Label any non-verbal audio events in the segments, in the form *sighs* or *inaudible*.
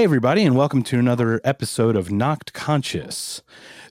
Hey, everybody, and welcome to another episode of Knocked Conscious.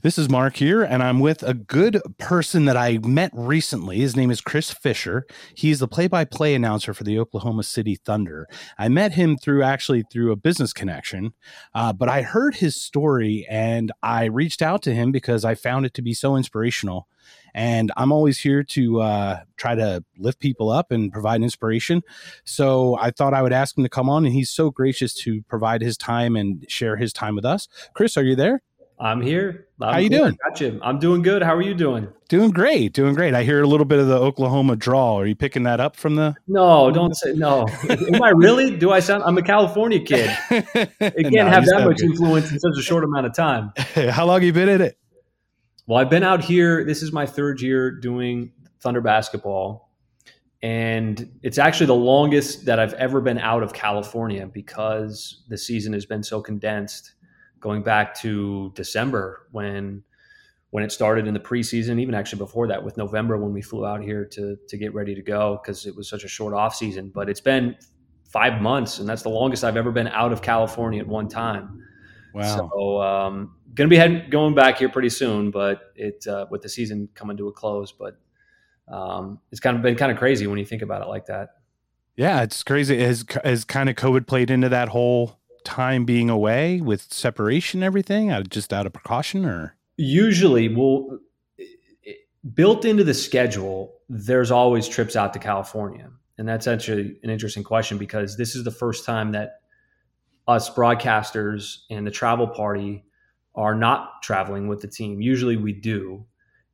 This is Mark here, and I'm with a good person that I met recently. His name is Chris Fisher. He's the play by play announcer for the Oklahoma City Thunder. I met him through actually through a business connection, uh, but I heard his story and I reached out to him because I found it to be so inspirational and I'm always here to uh, try to lift people up and provide inspiration. So I thought I would ask him to come on, and he's so gracious to provide his time and share his time with us. Chris, are you there? I'm here. I'm How you doing? Gotcha. I'm doing good. How are you doing? Doing great. Doing great. I hear a little bit of the Oklahoma drawl. Are you picking that up from the? No, don't say no. *laughs* Am I really? Do I sound? I'm a California kid. It *laughs* can't no, have that much good. influence in such a short amount of time. *laughs* How long you been in it? Well, I've been out here. This is my third year doing Thunder basketball. And it's actually the longest that I've ever been out of California because the season has been so condensed, going back to December when when it started in the preseason, even actually before that with November when we flew out here to to get ready to go because it was such a short off season. But it's been five months, and that's the longest I've ever been out of California at one time. Wow. So um, going to be going back here pretty soon, but it uh, with the season coming to a close. But um, it's kind of been kind of crazy when you think about it like that. Yeah, it's crazy. Has has kind of COVID played into that whole time being away with separation, everything, out just out of precaution, or usually, well, built into the schedule, there's always trips out to California, and that's actually an interesting question because this is the first time that us broadcasters and the travel party are not traveling with the team. Usually we do.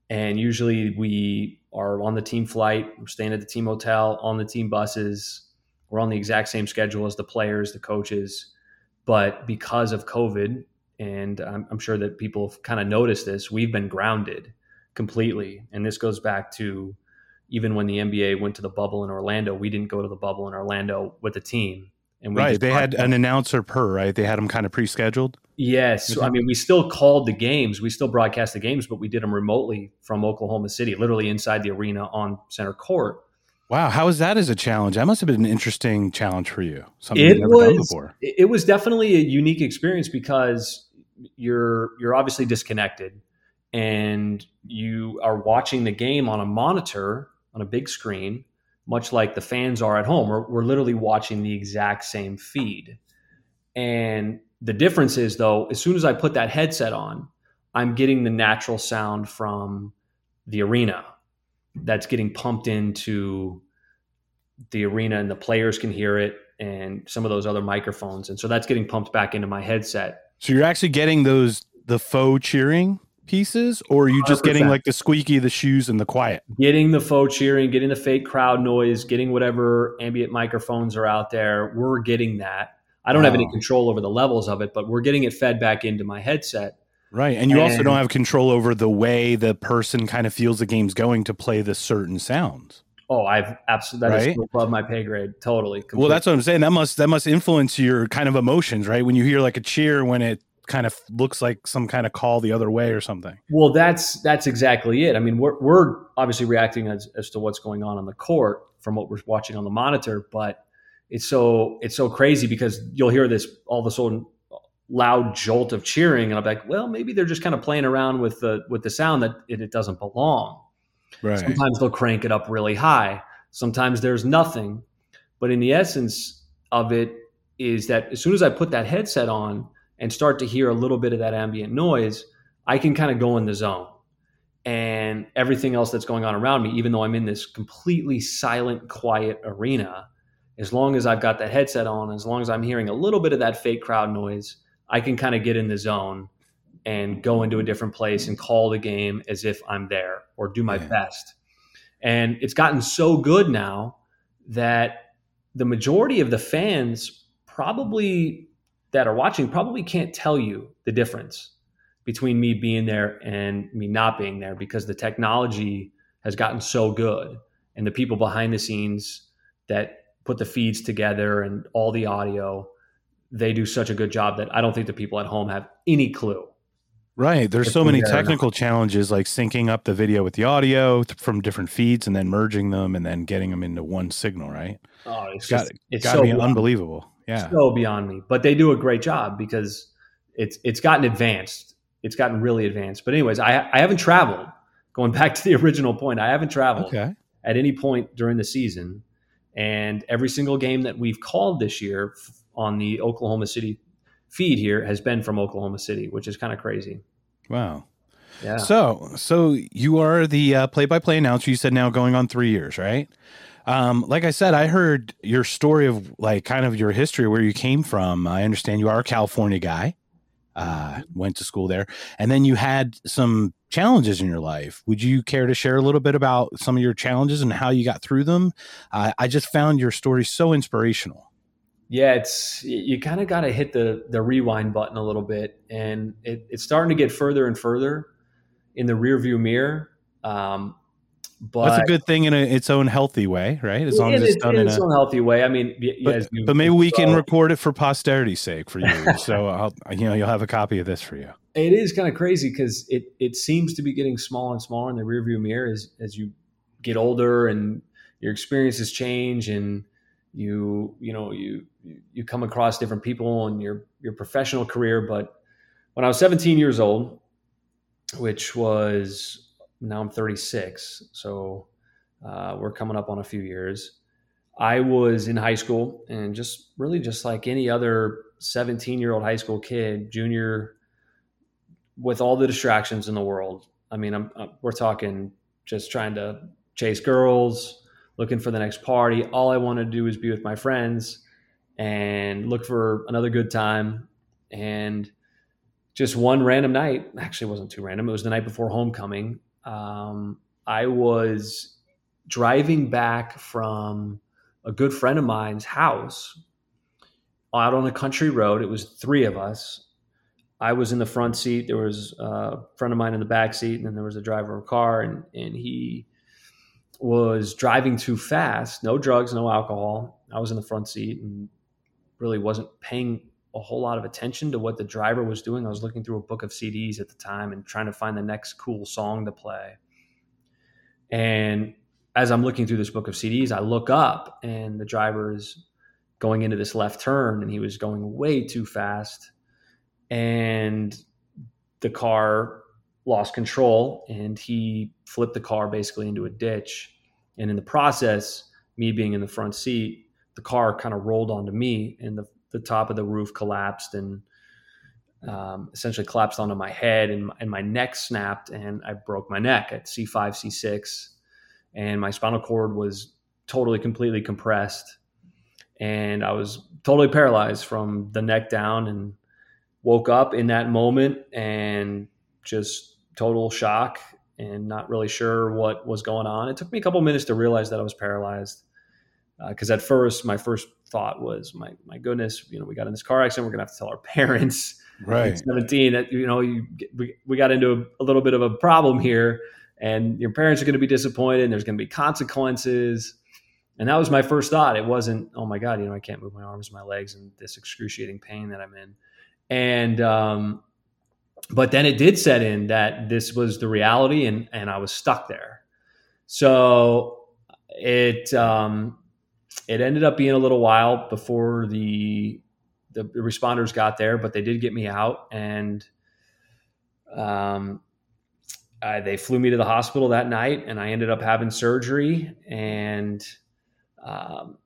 And usually we are on the team flight, we're staying at the team hotel, on the team buses. We're on the exact same schedule as the players, the coaches. But because of COVID, and I'm, I'm sure that people have kind of noticed this, we've been grounded completely. And this goes back to even when the NBA went to the bubble in Orlando, we didn't go to the bubble in Orlando with the team. And right, they had an announcer per right. They had them kind of pre-scheduled. Yes, so, I mean we still called the games, we still broadcast the games, but we did them remotely from Oklahoma City, literally inside the arena on center court. Wow, how was that as a challenge? That must have been an interesting challenge for you. Something it was. It was definitely a unique experience because you're you're obviously disconnected, and you are watching the game on a monitor on a big screen much like the fans are at home. We're, we're literally watching the exact same feed. And the difference is, though, as soon as I put that headset on, I'm getting the natural sound from the arena that's getting pumped into the arena, and the players can hear it, and some of those other microphones. And so that's getting pumped back into my headset. So you're actually getting those the faux cheering pieces, or are you just 100%. getting like the squeaky, the shoes, and the quiet? Getting the faux cheering, getting the fake crowd noise, getting whatever ambient microphones are out there. We're getting that. I don't wow. have any control over the levels of it, but we're getting it fed back into my headset. Right. And you and, also don't have control over the way the person kind of feels the game's going to play the certain sounds. Oh, I've absolutely that right? is above my pay grade. Totally. Completely. Well, that's what I'm saying. That must that must influence your kind of emotions, right? When you hear like a cheer when it kind of looks like some kind of call the other way or something. Well, that's that's exactly it. I mean, we're we're obviously reacting as, as to what's going on on the court from what we're watching on the monitor, but it's so it's so crazy because you'll hear this all of a sudden loud jolt of cheering, and I'm like, well, maybe they're just kind of playing around with the with the sound that it, it doesn't belong. Right. Sometimes they'll crank it up really high. Sometimes there's nothing, but in the essence of it is that as soon as I put that headset on and start to hear a little bit of that ambient noise, I can kind of go in the zone. And everything else that's going on around me, even though I'm in this completely silent, quiet arena, as long as I've got that headset on, as long as I'm hearing a little bit of that fake crowd noise, I can kind of get in the zone and go into a different place and call the game as if I'm there or do my yeah. best. And it's gotten so good now that the majority of the fans probably that are watching probably can't tell you the difference between me being there and me not being there because the technology has gotten so good and the people behind the scenes that put the feeds together and all the audio they do such a good job that I don't think the people at home have any clue. Right. There's so many technical challenges like syncing up the video with the audio from different feeds and then merging them and then getting them into one signal, right? Oh, it's got, just, it's got to so be beyond, unbelievable. Yeah. So beyond me. But they do a great job because it's it's gotten advanced. It's gotten really advanced. But anyways, I I haven't traveled. Going back to the original point, I haven't traveled okay. at any point during the season. And every single game that we've called this year on the Oklahoma City feed here has been from Oklahoma City, which is kind of crazy. Wow. Yeah. So, so you are the uh, play-by-play announcer. You said now going on three years, right? Um, like I said, I heard your story of like kind of your history, where you came from. I understand you are a California guy. Uh, went to school there, and then you had some challenges in your life. Would you care to share a little bit about some of your challenges and how you got through them? Uh, I just found your story so inspirational yeah, it's you kind of got to hit the the rewind button a little bit, and it, it's starting to get further and further in the rearview mirror. Um, but that's a good thing in a, its own healthy way, right? As long as it's done in, in its a, own healthy way. I mean, but, but maybe we can record it for posterity's sake for you. so I'll, you know, you'll have a copy of this for you. It is kind of crazy because it it seems to be getting smaller and smaller in the rearview mirror as as you get older and your experiences change and you you know you you come across different people in your your professional career but when i was 17 years old which was now i'm 36 so uh, we're coming up on a few years i was in high school and just really just like any other 17 year old high school kid junior with all the distractions in the world i mean I'm, I'm, we're talking just trying to chase girls looking for the next party. All I wanted to do is be with my friends and look for another good time. And just one random night, actually, wasn't too random. It was the night before homecoming. Um, I was driving back from a good friend of mine's house out on a country road. It was three of us. I was in the front seat. There was a friend of mine in the back seat, and then there was a driver of a car, and and he was driving too fast, no drugs, no alcohol. I was in the front seat and really wasn't paying a whole lot of attention to what the driver was doing. I was looking through a book of CDs at the time and trying to find the next cool song to play. And as I'm looking through this book of CDs, I look up and the driver is going into this left turn and he was going way too fast. And the car lost control and he flipped the car basically into a ditch. And in the process, me being in the front seat, the car kind of rolled onto me and the, the top of the roof collapsed and um, essentially collapsed onto my head and, and my neck snapped and I broke my neck at C5, C6. And my spinal cord was totally, completely compressed. And I was totally paralyzed from the neck down and woke up in that moment and just total shock and not really sure what was going on. It took me a couple minutes to realize that I was paralyzed. Because uh, at first, my first thought was, "My my goodness, you know, we got in this car accident. We're gonna have to tell our *laughs* parents." Right, seventeen. That you know, you we we got into a, a little bit of a problem here, and your parents are going to be disappointed. And there's going to be consequences. And that was my first thought. It wasn't, "Oh my God, you know, I can't move my arms, my legs, and this excruciating pain that I'm in." And um, but then it did set in that this was the reality and and I was stuck there. So it um, it ended up being a little while before the the, the responders got there, but they did get me out and um, I, they flew me to the hospital that night and I ended up having surgery and um,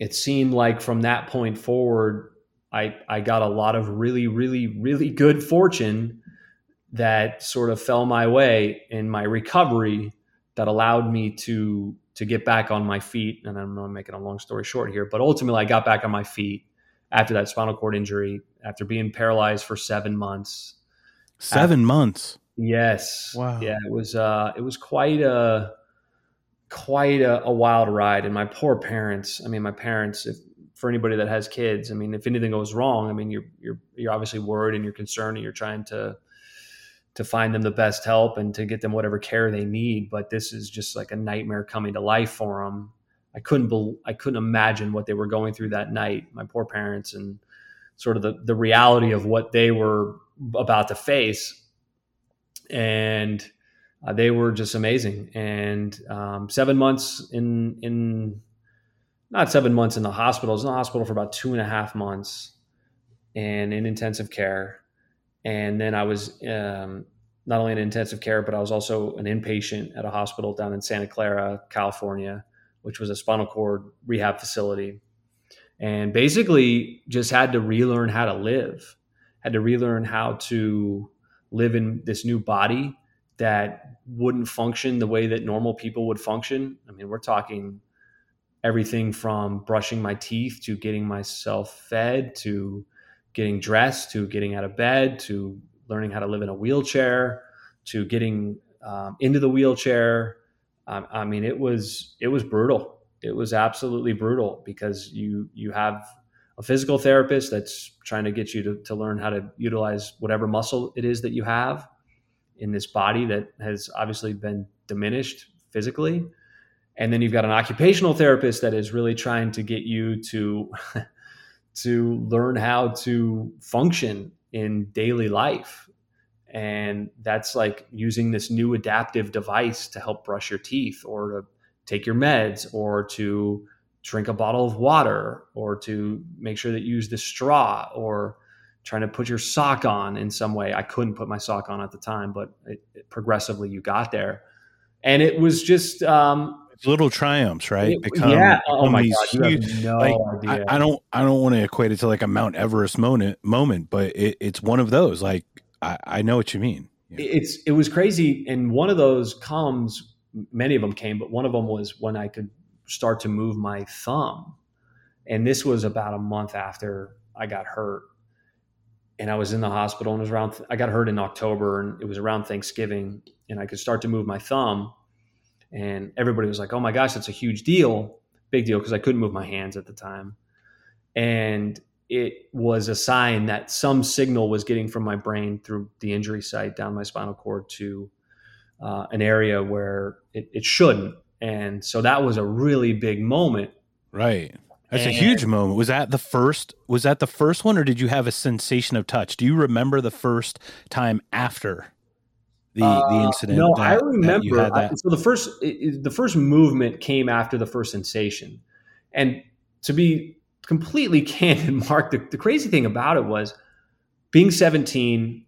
it seemed like from that point forward I, I got a lot of really, really, really good fortune that sort of fell my way in my recovery that allowed me to to get back on my feet. And I'm not making a long story short here, but ultimately I got back on my feet after that spinal cord injury, after being paralyzed for seven months. Seven after, months. Yes. Wow. Yeah, it was uh it was quite a quite a, a wild ride. And my poor parents, I mean my parents, if for anybody that has kids. I mean, if anything goes wrong, I mean, you're you're you're obviously worried and you're concerned and you're trying to to find them the best help and to get them whatever care they need. But this is just like a nightmare coming to life for them. I couldn't be, I couldn't imagine what they were going through that night. My poor parents and sort of the the reality of what they were about to face. and uh, they were just amazing. And um, seven months in in not seven months in the hospital. I was in the hospital for about two and a half months, and in intensive care. And then I was um, not only in intensive care, but I was also an inpatient at a hospital down in Santa Clara, California, which was a spinal cord rehab facility. And basically, just had to relearn how to live, had to relearn how to live in this new body that wouldn't function the way that normal people would function. I mean, we're talking everything from brushing my teeth to getting myself fed to getting dressed to getting out of bed to learning how to live in a wheelchair to getting um, into the wheelchair. Um, I mean, it was it was brutal. It was absolutely brutal because you you have a physical therapist that's trying to get you to, to learn how to utilize whatever muscle it is that you have in this body that has obviously been diminished physically and then you've got an occupational therapist that is really trying to get you to *laughs* to learn how to function in daily life and that's like using this new adaptive device to help brush your teeth or to take your meds or to drink a bottle of water or to make sure that you use the straw or trying to put your sock on in some way. I couldn't put my sock on at the time, but it, it, progressively you got there. And it was just um, little triumphs, right? Become, yeah. Oh my god, no like, idea. I, I, don't. I don't want to equate it to like a Mount Everest moment, moment, but it, it's one of those. Like I, I know what you mean. Yeah. It's it was crazy, and one of those comes. Many of them came, but one of them was when I could start to move my thumb, and this was about a month after I got hurt and I was in the hospital and it was around, I got hurt in October and it was around Thanksgiving and I could start to move my thumb. And everybody was like, oh my gosh, that's a huge deal. Big deal because I couldn't move my hands at the time. And it was a sign that some signal was getting from my brain through the injury site down my spinal cord to uh, an area where it, it shouldn't. And so that was a really big moment. Right. That's and, a huge moment. Was that the first? Was that the first one, or did you have a sensation of touch? Do you remember the first time after the uh, the incident? No, that, I remember. I, so the first it, the first movement came after the first sensation, and to be completely *laughs* candid, Mark, the, the crazy thing about it was being 17.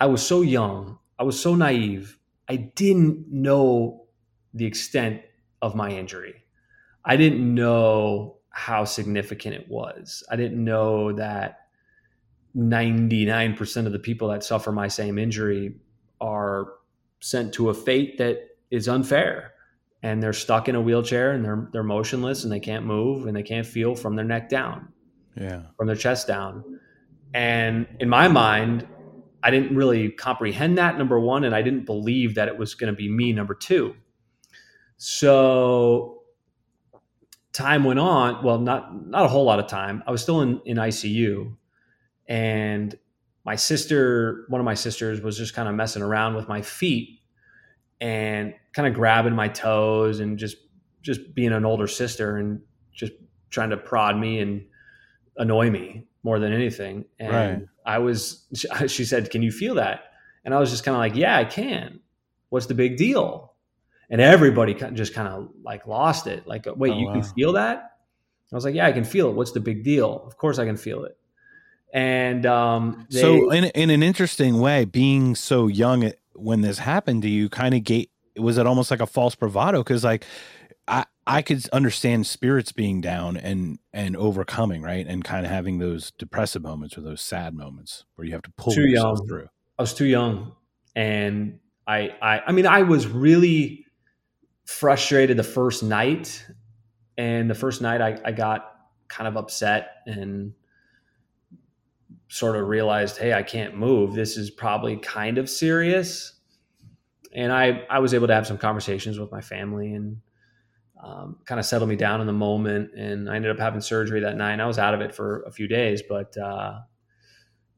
I was so young. I was so naive. I didn't know the extent of my injury. I didn't know how significant it was. I didn't know that 99% of the people that suffer my same injury are sent to a fate that is unfair and they're stuck in a wheelchair and they're they're motionless and they can't move and they can't feel from their neck down. Yeah. From their chest down. And in my mind, I didn't really comprehend that number 1 and I didn't believe that it was going to be me number 2. So time went on, well, not not a whole lot of time. I was still in in ICU, and my sister, one of my sisters, was just kind of messing around with my feet and kind of grabbing my toes and just just being an older sister and just trying to prod me and annoy me more than anything. And right. I was, *laughs* she said, "Can you feel that?" And I was just kind of like, "Yeah, I can." What's the big deal? and everybody just kind of like lost it. Like, wait, oh, you wow. can feel that? I was like, yeah, I can feel it. What's the big deal? Of course, I can feel it. And um, they, so, in in an interesting way, being so young when this happened to you, kind of gate was it almost like a false bravado? Because like I I could understand spirits being down and and overcoming right, and kind of having those depressive moments or those sad moments where you have to pull too yourself young. through. I was too young, and I I I mean I was really frustrated the first night. And the first night I, I got kind of upset and sort of realized, hey, I can't move. This is probably kind of serious. And I, I was able to have some conversations with my family and um, kind of settle me down in the moment. And I ended up having surgery that night. I was out of it for a few days, but uh,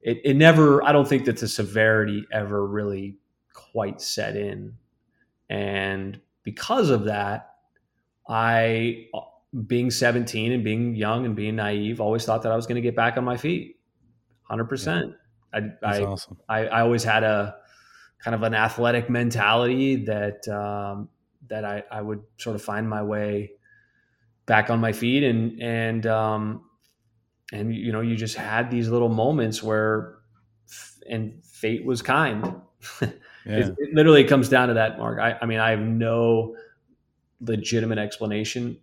it, it never, I don't think that the severity ever really quite set in. And because of that, I, being 17 and being young and being naive, always thought that I was going to get back on my feet. 100%. I, I, awesome. I, I always had a kind of an athletic mentality that um, that I, I would sort of find my way back on my feet and and um, and you know you just had these little moments where and fate was kind. *laughs* Yeah. it, it, literally comes down to that, Mark. I, I mean, I have no legitimate explanation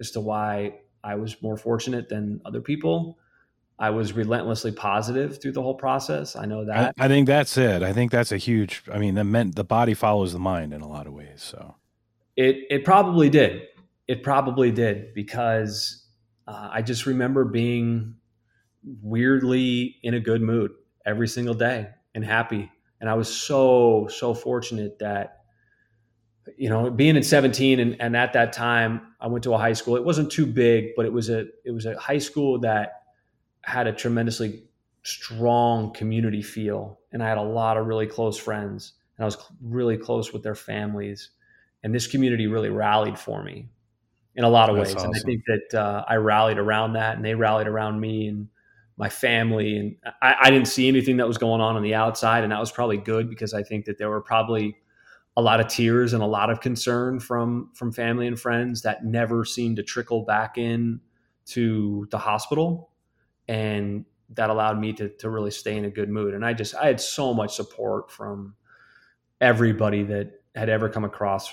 as to why I was more fortunate than other people. I was relentlessly positive through the whole process. I know that. I, I, think that's it. I think that's a huge. I mean, the meant the body follows the mind in a lot of ways. So it it probably did. It probably did because uh, I just remember being weirdly in a good mood every single day and happy. And I was so so fortunate that you know being in 17 and, and at that time I went to a high school. It wasn't too big, but it was a it was a high school that had a tremendously strong community feel and i had a lot of really close friends and i was really close with their families and this community really rallied for me in a lot of That's ways awesome. and i think that uh, i rallied around that and they rallied around me and my family and I, I, didn't see anything that was going on on the outside and that was probably good because i think that there were probably a lot of tears and a lot of concern from from family and friends that never seemed to trickle back in to the hospital and that allowed me to to really stay in a good mood. And I just I had so much support from everybody that had ever come across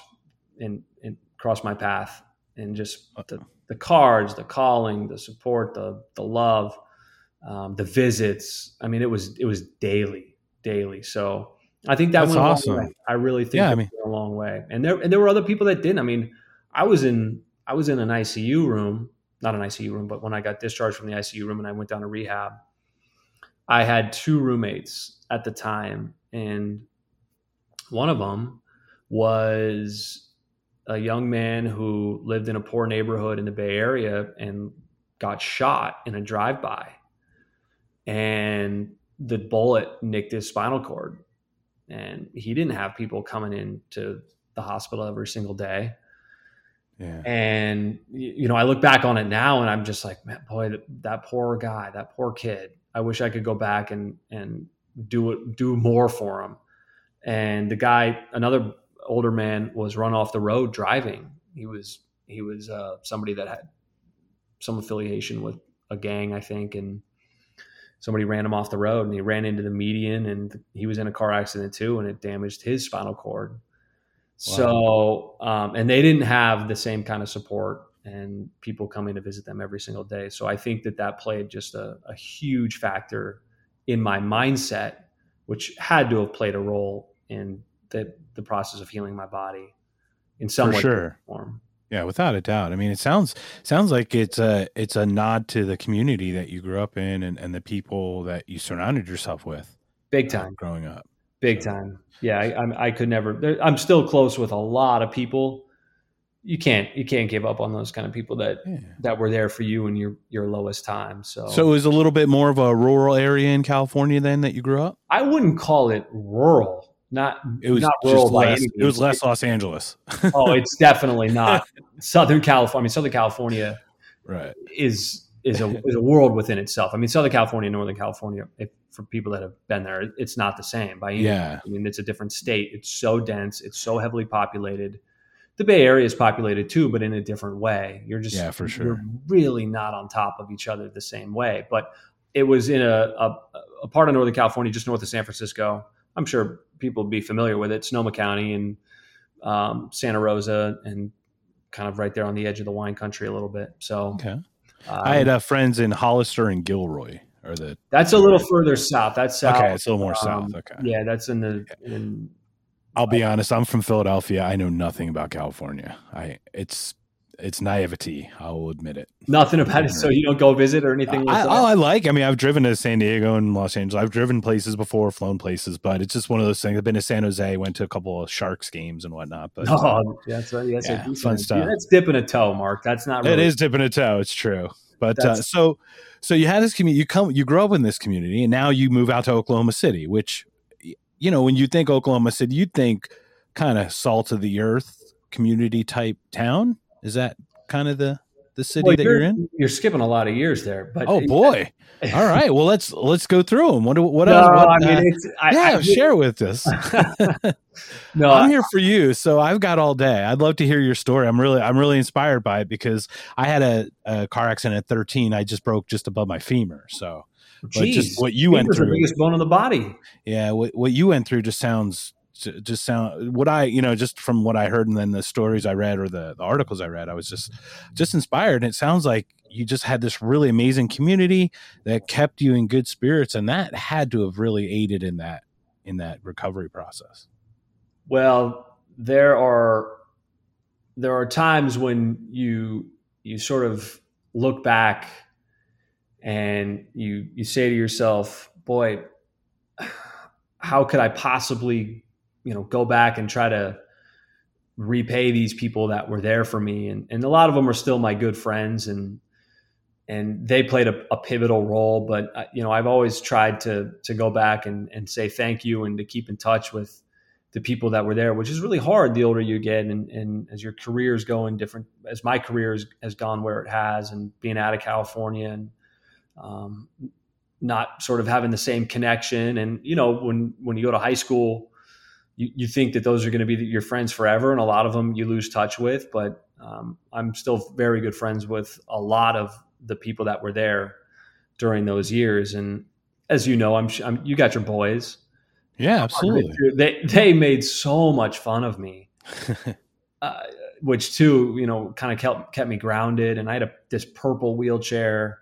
and, and crossed my path, and just the, the cards, the calling, the support, the the love, um, the visits. I mean, it was it was daily, daily. So I think that That's went awesome. I really think yeah, I mean, a long way. And there and there were other people that didn't. I mean, I was in I was in an ICU room not an ICU room, but when I got discharged from the ICU room and I went down to rehab, I had two roommates at the time, and one of them was a young man who lived in a poor neighborhood in the Bay Area and got shot in a drive-by, and the bullet nicked his spinal cord, and he didn't have people coming into the hospital every single day yeah. And you know, I look back on it now, and I'm just like, man, boy, that, that poor guy, that poor kid. I wish I could go back and and do it, do more for him. And the guy, another older man, was run off the road driving. He was he was uh, somebody that had some affiliation with a gang, I think, and somebody ran him off the road, and he ran into the median, and he was in a car accident too, and it damaged his spinal cord. So, um, and they didn't have the same kind of support and people coming to visit them every single day. So I think that that played just a, a huge factor in my mindset, which had to have played a role in the, the process of healing my body in some For way sure. form. Yeah, without a doubt. I mean, it sounds sounds like it's a it's a nod to the community that you grew up in and, and the people that you surrounded yourself with. Big time. Uh, growing up. Big time. Yeah, I, I'm, I could never. I'm still close with a lot of people. You can't you can't give up on those kind of people that yeah. that were there for you in your your lowest time. So so it was a little bit more of a rural area in California then that you grew up. I wouldn't call it rural. Not it was not rural less, It was less Los Angeles. oh, it's definitely not *laughs* Southern California. I mean, Southern California, right, is is a is a world within itself. I mean, Southern California, Northern California. If for people that have been there, it's not the same by any yeah. I mean, it's a different state. It's so dense. It's so heavily populated. The Bay Area is populated too, but in a different way. You're just yeah, for sure. You're really not on top of each other the same way. But it was in a, a, a part of Northern California, just north of San Francisco. I'm sure people would be familiar with it. Sonoma County and um, Santa Rosa, and kind of right there on the edge of the wine country a little bit. So, okay. Um, I had uh, friends in Hollister and Gilroy or the that's a little further south. That's south. Okay, it's a little more um, south. Okay. Yeah, that's in the in I'll be honest, I'm from Philadelphia. I know nothing about California. I it's it's naivety. I will admit it. Nothing about it. So you don't go visit or anything. Like I, oh, I like. I mean, I've driven to San Diego and Los Angeles. I've driven places before, flown places, but it's just one of those things. I've been to San Jose, went to a couple of Sharks games and whatnot. But *laughs* oh, that's right. That's yeah, fun stuff. Yeah, that's dipping a toe, Mark. That's not. Really- it is dipping a toe. It's true. But uh, so so you had this community. You come, you grow up in this community, and now you move out to Oklahoma City. Which, you know, when you think Oklahoma City, you think kind of salt of the earth community type town. Is that kind of the the city well, that you're, you're, in? You're skipping a lot of years there, but oh boy. *laughs* All right. Well, let's let's go through them. What what no, else? What, I mean, uh, it's, I, yeah, I, share with us. *laughs* *laughs* no, I'm here for you, so I've got all day. I'd love to hear your story. I'm really I'm really inspired by it because I had a, a car accident at 13. I just broke just above my femur. So, Jeez, just what you went through, the biggest bone in the body. Yeah, what what you went through just sounds just sound what I you know just from what I heard and then the stories I read or the, the articles I read I was just just inspired and it sounds like you just had this really amazing community that kept you in good spirits and that had to have really aided in that in that recovery process. Well, there are there are times when you you sort of look back and you you say to yourself, "Boy, *sighs* how could I possibly you know go back and try to repay these people that were there for me. And, and a lot of them are still my good friends and and they played a, a pivotal role but uh, you know i've always tried to to go back and, and say thank you and to keep in touch with the people that were there which is really hard the older you get and, and as your careers go in different as my career has, has gone where it has and being out of california and um, not sort of having the same connection. And you know when when you go to high school you, you think that those are going to be your friends forever, and a lot of them you lose touch with. But um, I'm still very good friends with a lot of the people that were there during those years. And as you know, I'm, I'm you got your boys. Yeah, absolutely. They they made so much fun of me, *laughs* uh, which too, you know, kind of kept kept me grounded. And I had a, this purple wheelchair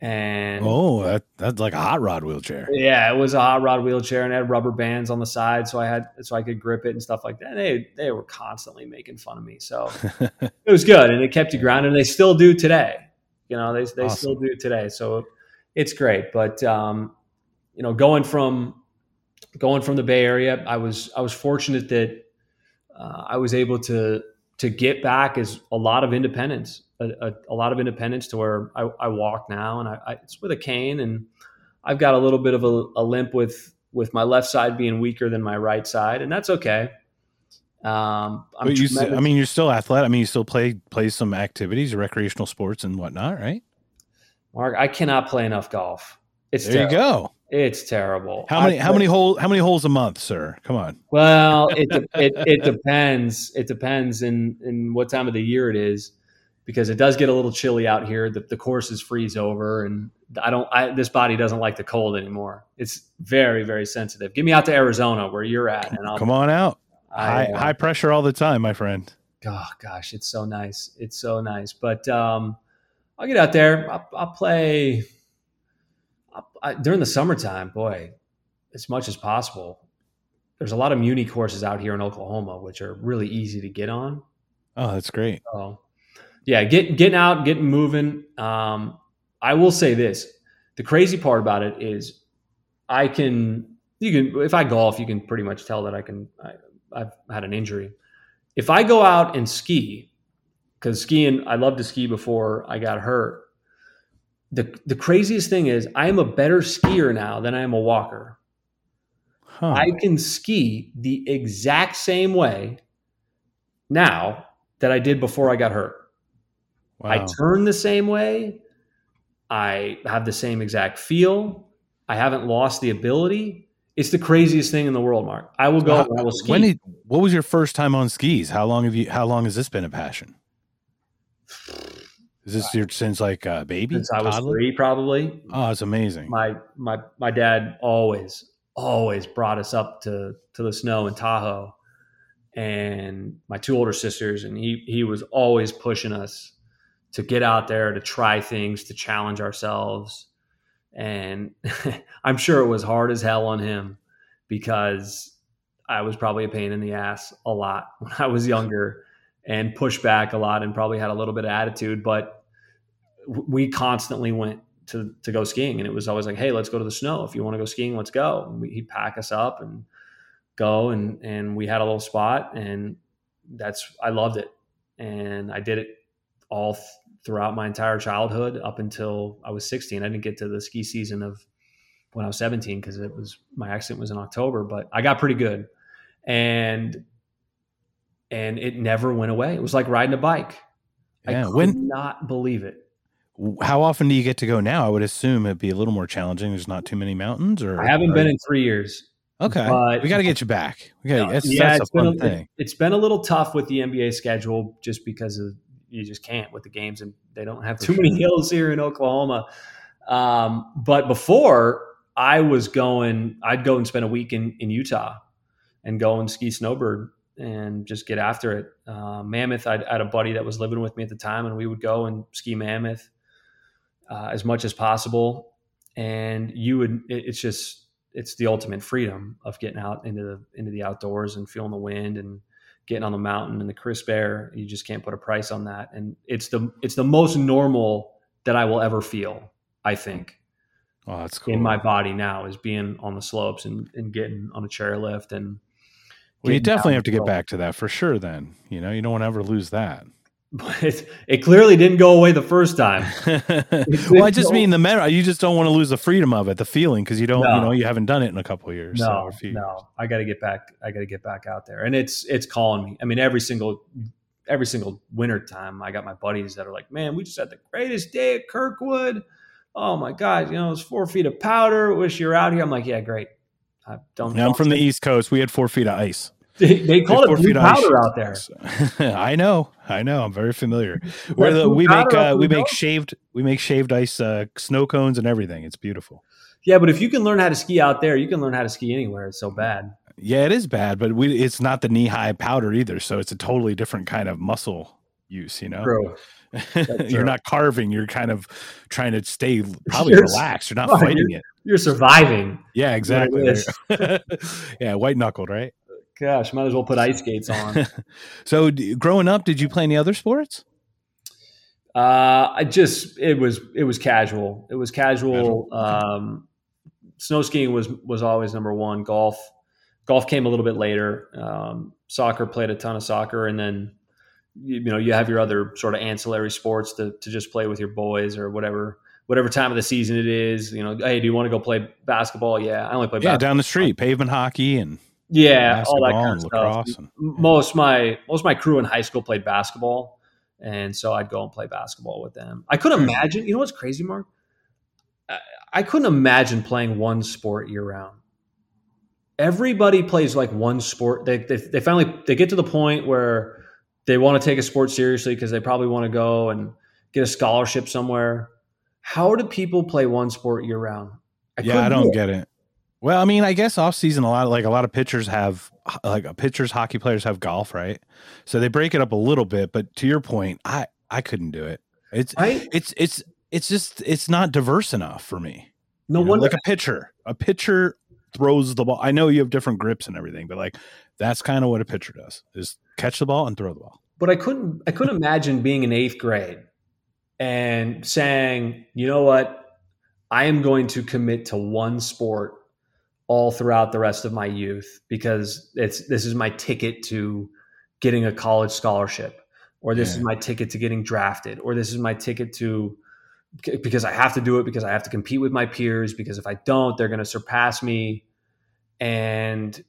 and oh, that, that's like a hot rod wheelchair. Yeah, it was a hot rod wheelchair, and it had rubber bands on the side, so I had so I could grip it and stuff like that. And they they were constantly making fun of me, so *laughs* it was good, and it kept you grounded. And they still do today. You know, they they awesome. still do today, so it's great. But um, you know, going from going from the Bay Area, I was I was fortunate that uh, I was able to to get back as a lot of independence a, a, a, lot of independence to where I, I walk now, and I, I, it's with a cane, and I've got a little bit of a, a, limp with with my left side being weaker than my right side, and that's okay. Um, but you, I mean, you're still athletic. I mean, you still play play some activities, recreational sports, and whatnot, right? Mark, I cannot play enough golf. It's there. Terrible. You go. It's terrible. How many? how many holes? How many holes a month, sir? Come on. Well, it it, it depends. It depends in in what time of the year it is because it does get a little chilly out here. The, the courses freeze over, and I don't. I, this body doesn't like the cold anymore. It's very, very sensitive. Get me out to Arizona where you're at, and I'll come on out. I, high, high pressure all the time, my friend. Oh gosh, it's so nice. It's so nice. But um, I'll get out there. I'll, I'll play I'll, I, during the summertime. Boy, as much as possible. There's a lot of Muni courses out here in Oklahoma, which are really easy to get on. Oh, that's great. So yeah, get, getting out, getting moving. Um, I will say this: the crazy part about it is, I can you can if I golf, you can pretty much tell that I can. I, I've had an injury. If I go out and ski, because skiing, I love to ski before I got hurt. The the craziest thing is I am a better skier now than I am a walker. Huh. I can ski the exact same way now that I did before I got hurt. Wow. I turn the same way. I have the same exact feel. I haven't lost the ability. It's the craziest thing in the world, Mark. I will go. How, I will ski. When did, what was your first time on skis? How long have you? How long has this been a passion? Is this your since like a baby? Since I was toddler? three, probably. Oh, it's amazing. My my my dad always always brought us up to to the snow in Tahoe, and my two older sisters, and he he was always pushing us to get out there to try things to challenge ourselves. And *laughs* i'm sure it was hard as hell on him because i was probably a pain in the ass a lot *laughs* when i was younger and pushed back a lot and probably had a little bit of attitude. But we constantly went to, to go skiing and it was always like hey let's go to the snow. If you want to go skiing let's go. And we, he'd pack us up and go and and we had a little spot and that's i loved it. And i did it all th- throughout my entire childhood up until I was 16. I didn't get to the ski season of when I was 17 because it was my accident was in October, but I got pretty good. And and it never went away. It was like riding a bike. Yeah. I could when, not believe it. How often do you get to go now? I would assume it'd be a little more challenging. There's not too many mountains, or I haven't been in three years. Okay, but, we got to get you back. Got that's, yeah, that's a fun a, thing. It's been a little tough with the NBA schedule just because of you just can't with the games, and they don't have too many hills here in Oklahoma. Um, but before I was going, I'd go and spend a week in in Utah and go and ski snowbird and just get after it. Uh, Mammoth, I'd, I had a buddy that was living with me at the time, and we would go and ski Mammoth uh, as much as possible. And you would, it, it's just, it's the ultimate freedom of getting out into the into the outdoors and feeling the wind and getting on the mountain and the crisp air. You just can't put a price on that. And it's the it's the most normal that I will ever feel. I think. Oh, that's cool. In my body now is being on the slopes and, and getting on a chairlift and well, you definitely have to get back to that for sure. Then you know you don't want to ever lose that. But *laughs* it, it clearly didn't go away the first time. *laughs* well, I just mean the matter. You just don't want to lose the freedom of it, the feeling, because you don't, no. you know, you haven't done it in a couple years. No, so, no, years. I got to get back. I got to get back out there, and it's it's calling me. I mean, every single every single winter time, I got my buddies that are like, "Man, we just had the greatest day at Kirkwood." Oh my god, you know, it's four feet of powder. Wish you were out here. I'm like, yeah, great. I don't. Yeah, I'm from the East Coast. We had four feet of ice. They, they call it blue powder out there. *laughs* I know, I know. I'm very familiar. Where the, we make uh, we make shaved we make shaved ice uh, snow cones and everything. It's beautiful. Yeah, but if you can learn how to ski out there, you can learn how to ski anywhere. It's so bad. Yeah, it is bad, but we, it's not the knee high powder either. So it's a totally different kind of muscle use. You know. True. *laughs* you're not carving. You're kind of trying to stay probably you're, relaxed. You're not *laughs* fighting you're, it. You're surviving. Yeah, exactly. yeah, white knuckled, right? Gosh, might as well put ice skates on. *laughs* so, growing up, did you play any other sports? Uh, I just it was it was casual. It was casual. casual. Um, snow skiing was was always number one. Golf, golf came a little bit later. Um, soccer played a ton of soccer, and then you, you, know you have your other sort of ancillary sports to to just play with your boys or whatever whatever time of the season it is. You know, hey, do you want to go play basketball? Yeah, I only play. Yeah, basketball. down the street, pavement hockey and yeah, all that kind of stuff. And, most my most my crew in high school played basketball, and so I'd go and play basketball with them. I couldn't hmm. imagine. You know what's crazy, Mark? I, I couldn't imagine playing one sport year round. Everybody plays like one sport. They, they they finally they get to the point where they want to take a sport seriously because they probably want to go and get a scholarship somewhere. How do people play one sport year round? I yeah, I don't do get it. Well, I mean, I guess off season a lot of, like a lot of pitchers have like a pitchers, hockey players have golf, right? So they break it up a little bit. But to your point, I I couldn't do it. It's I, it's it's it's just it's not diverse enough for me. No one like a pitcher. A pitcher throws the ball. I know you have different grips and everything, but like that's kind of what a pitcher does: is catch the ball and throw the ball. But I couldn't I couldn't imagine being in eighth grade and saying, you know what, I am going to commit to one sport all throughout the rest of my youth because it's this is my ticket to getting a college scholarship or this yeah. is my ticket to getting drafted or this is my ticket to because I have to do it because I have to compete with my peers because if I don't they're going to surpass me and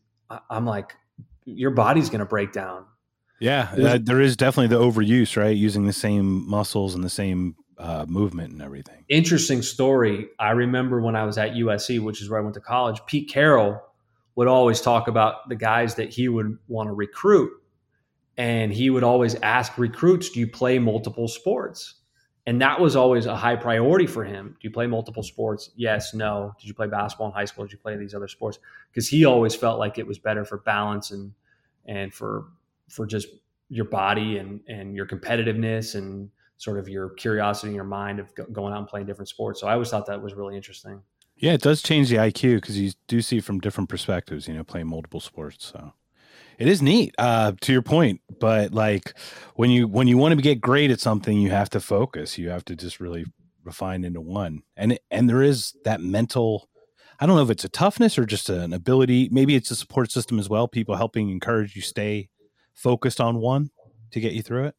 I'm like your body's going to break down. Yeah, that, there is definitely the overuse, right? Using the same muscles and the same uh, movement and everything. Interesting story. I remember when I was at USC, which is where I went to college, Pete Carroll would always talk about the guys that he would want to recruit. And he would always ask recruits, Do you play multiple sports? And that was always a high priority for him. Do you play multiple sports? Yes, no. Did you play basketball in high school? Did you play these other sports? Because he always felt like it was better for balance and and for for just your body and and your competitiveness and sort of your curiosity in your mind of going out and playing different sports. So I always thought that was really interesting. Yeah, it does change the IQ because you do see from different perspectives, you know, playing multiple sports. So it is neat, uh, to your point. But like when you when you want to get great at something, you have to focus. You have to just really refine into one. And and there is that mental I don't know if it's a toughness or just an ability. Maybe it's a support system as well. People helping encourage you stay focused on one to get you through it.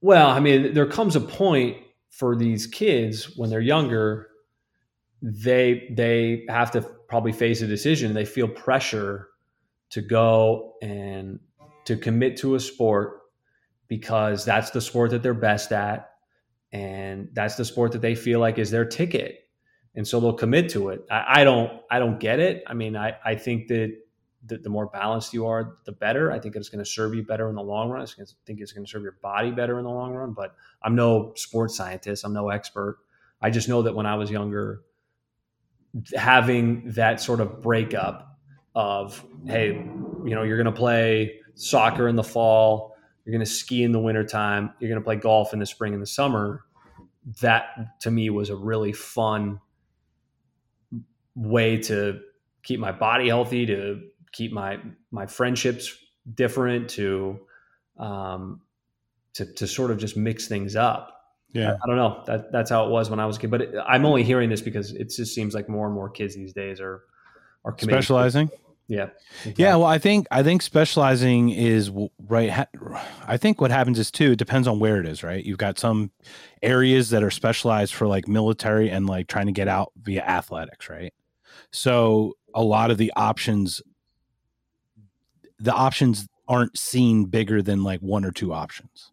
Well, I mean, there comes a point for these kids when they're younger, they they have to probably face a decision. They feel pressure to go and to commit to a sport because that's the sport that they're best at and that's the sport that they feel like is their ticket. And so they'll commit to it. I, I don't i don't get it. I mean i, I think that the, the more balanced you are the better. I think it's going to serve you better in the long run. I think it's going to serve your body better in the long run but i'm no sports scientist. I'm no expert. I just know that when i was younger having that sort of breakup of hey you know you're going to play soccer in the fall you're going to ski in the wintertime you're going to play golf in the spring and the summer that to me was a really fun way to keep my body healthy to keep my my friendships different to um to to sort of just mix things up yeah I, I don't know that that's how it was when i was a kid but it, i'm only hearing this because it just seems like more and more kids these days are are to- specializing yeah Yeah, well, I think I think specializing is right. ha- I think what happens is too. It depends on where it is, right? You've got some areas that are specialized for like military and like trying to get out via athletics, right? So a lot of the options, the options aren't seen bigger than like one or two options.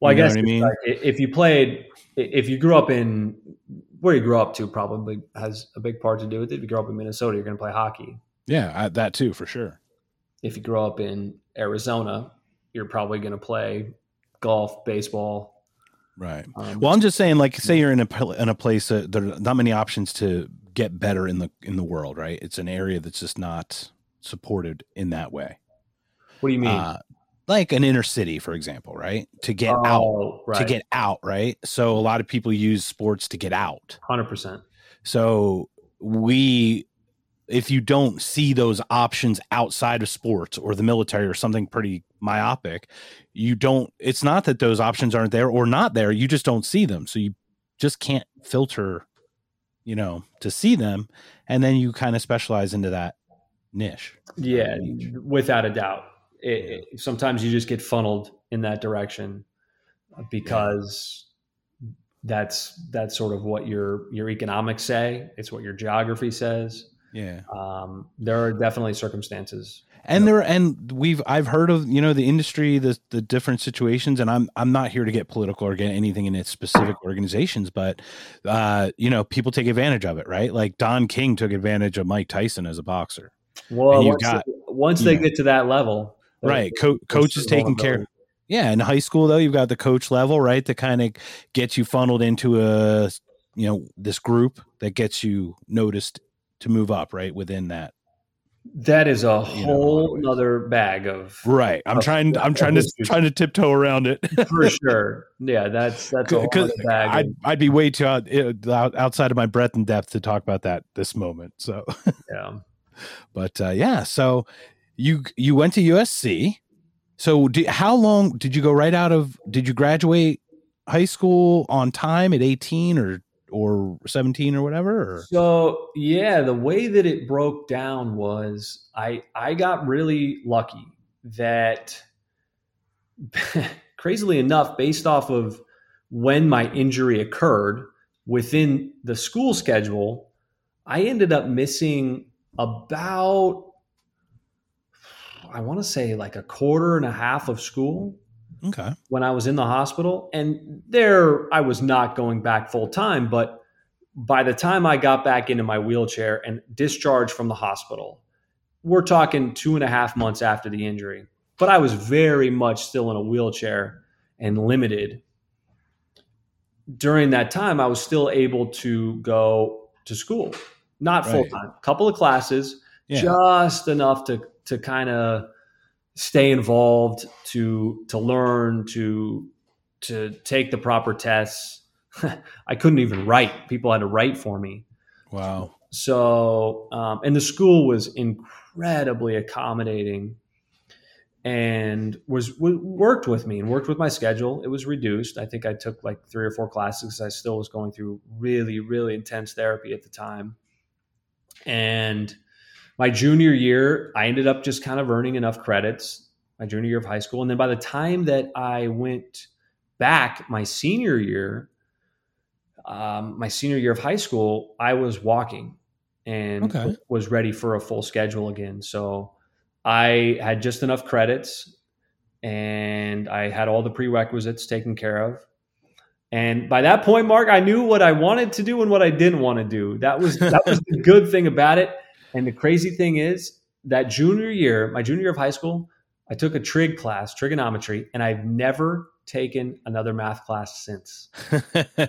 Well, I You know guess I mean? like, if you played, if you grew up in where you grew up to, probably has a big part to do with it. If you grow up in Minnesota, you're going to play hockey. Yeah, I, that too for sure. If you grow up in Arizona, you're probably going to play golf, baseball. Right. Um, Well, I'm just saying, like, say you're in a in a place that there are not many options to get better in the in the world, right? It's an area that's just not supported in that way. what do you mean? Uh, like an inner city, for example, right? To get out, oh, right. to get out, right? So a lot of people use sports to get out. hundred percent. So we, if you don't see those options outside of sports or the military or something pretty myopic, you don't. It's not that those options aren't there or not there. You just don't see them. So you just can't filter, you know, to see them, and then you kind of specialize into that niche. Yeah, without a doubt. It, it- sometimes you just get funneled in that direction because that's that's sort of what your your economics say. It's what your geography says. Yeah. Um, there are definitely circumstances. and there and we've i've heard of you know the industry the the different situations and i'm i'm not here to get political or get anything in its specific organizations but uh you know people take advantage of it right like don king took advantage of mike tyson as a boxer Well, once, got- once they get to that level, right Co- coach is taking care yeah in high school though you've got the coach level right that kind of gets you funneled into a you know this group that gets you noticed to move up right within that That is a You know, whole nother bag of right i'm Oh, trying i'm trying to trying to tiptoe around it *laughs* for *laughs* sure. Yeah, that's that's a whole other bag. I'd, of- I'd be way too out, eh, out- outside of my breadth and depth to talk about that this moment. So, yeah. But uh, yeah, so you you went to USC. So, do, how long did you go right out of? Did you graduate high school on time at eighteen or or seventeen or whatever? Or? So yeah, the way that it broke down was I I got really lucky that *laughs* crazily enough, based off of when my injury occurred within the school schedule, I ended up missing about I want to say like a quarter and a half of school Okay, when I was in the hospital. And there, I was not going back full time. But by the time I got back into my wheelchair and discharged from the hospital, we're talking two and a half months after the injury. But I was very much still in a wheelchair and limited. During that time, I was still able to go to school, not full time, couple of classes, yeah, just enough to to kind of stay involved to to learn to to take the proper tests. *laughs* I couldn't even write. People had to write for me. Wow, so um, and the school was incredibly accommodating and was w- worked with me and worked with my schedule. It was reduced. I think i took like three or four classes. i still was going through really really intense therapy at the time and my junior year i ended up just kind of earning enough credits my junior year of high school and then by the time that i went back my senior year um, my senior year of high school i was walking and Okay. was ready for a full schedule again so i had just enough credits and I had all the prerequisites taken care of. And by that point, Mark, I knew what I wanted to do and what I didn't want to do. That was that was the *laughs* good thing about it. And the crazy thing is that junior year, my junior year of high school, I took a trig class, trigonometry, and I've never taken another math class since.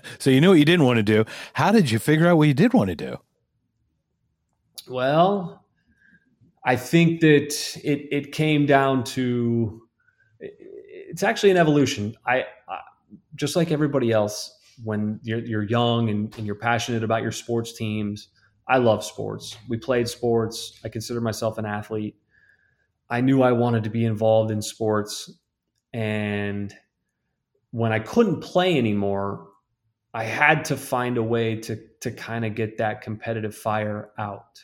*laughs* so you knew what you didn't want to do. How did you figure out what you did want to do? Well, I think that it it came down to it's actually an evolution. I, I just like everybody else when you're, you're young and, and you're passionate about your sports teams. I love sports. We played sports. I consider myself an athlete. I knew I wanted to be involved in sports. And when I couldn't play anymore, I had to find a way to, to kind of get that competitive fire out.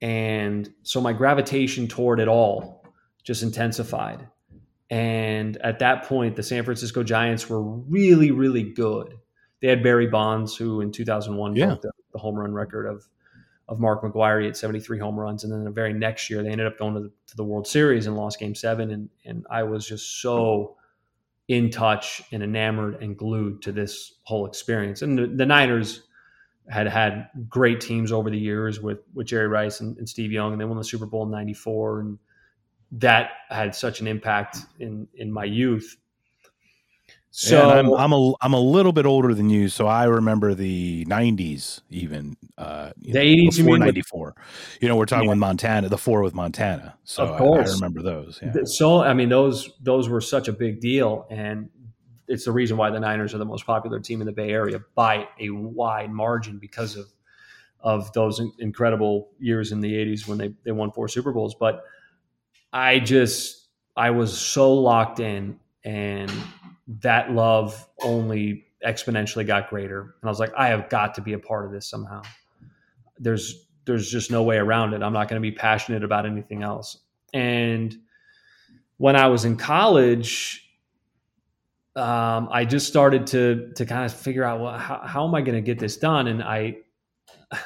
And so my gravitation toward it all just intensified. And at that point, the San Francisco Giants were really, really good. They had Barry Bonds, who in 2001 yeah. broke the, the, home run record of of Mark McGwire at 73 home runs. And then the very next year, they ended up going to the, to the World Series and lost Game Seven. And and I was just so in touch and enamored and glued to this whole experience. And the, the Niners had had great teams over the years with with Jerry Rice and, and Steve Young, and they won the Super Bowl in '94, and that had such an impact in in my youth. So yeah, I'm I'm a I'm a little bit older than you, so I remember the '90s even. Uh, the '80s, before '94. You know, we're talking yeah. with Montana, the four with Montana. So I, I, remember those. Yeah. So I mean, those those were such a big deal, and it's the reason why the Niners are the most popular team in the Bay Area by a wide margin because of of those incredible years in the 80s when they, they won four Super Bowls. But I just I was so locked in and that love only exponentially got greater. And I was like, I have got to be a part of this somehow. There's there's just no way around it. I'm not going to be passionate about anything else. And when I was in college, um, I just started to to kind of figure out well how, how am I going to get this done and I *sighs*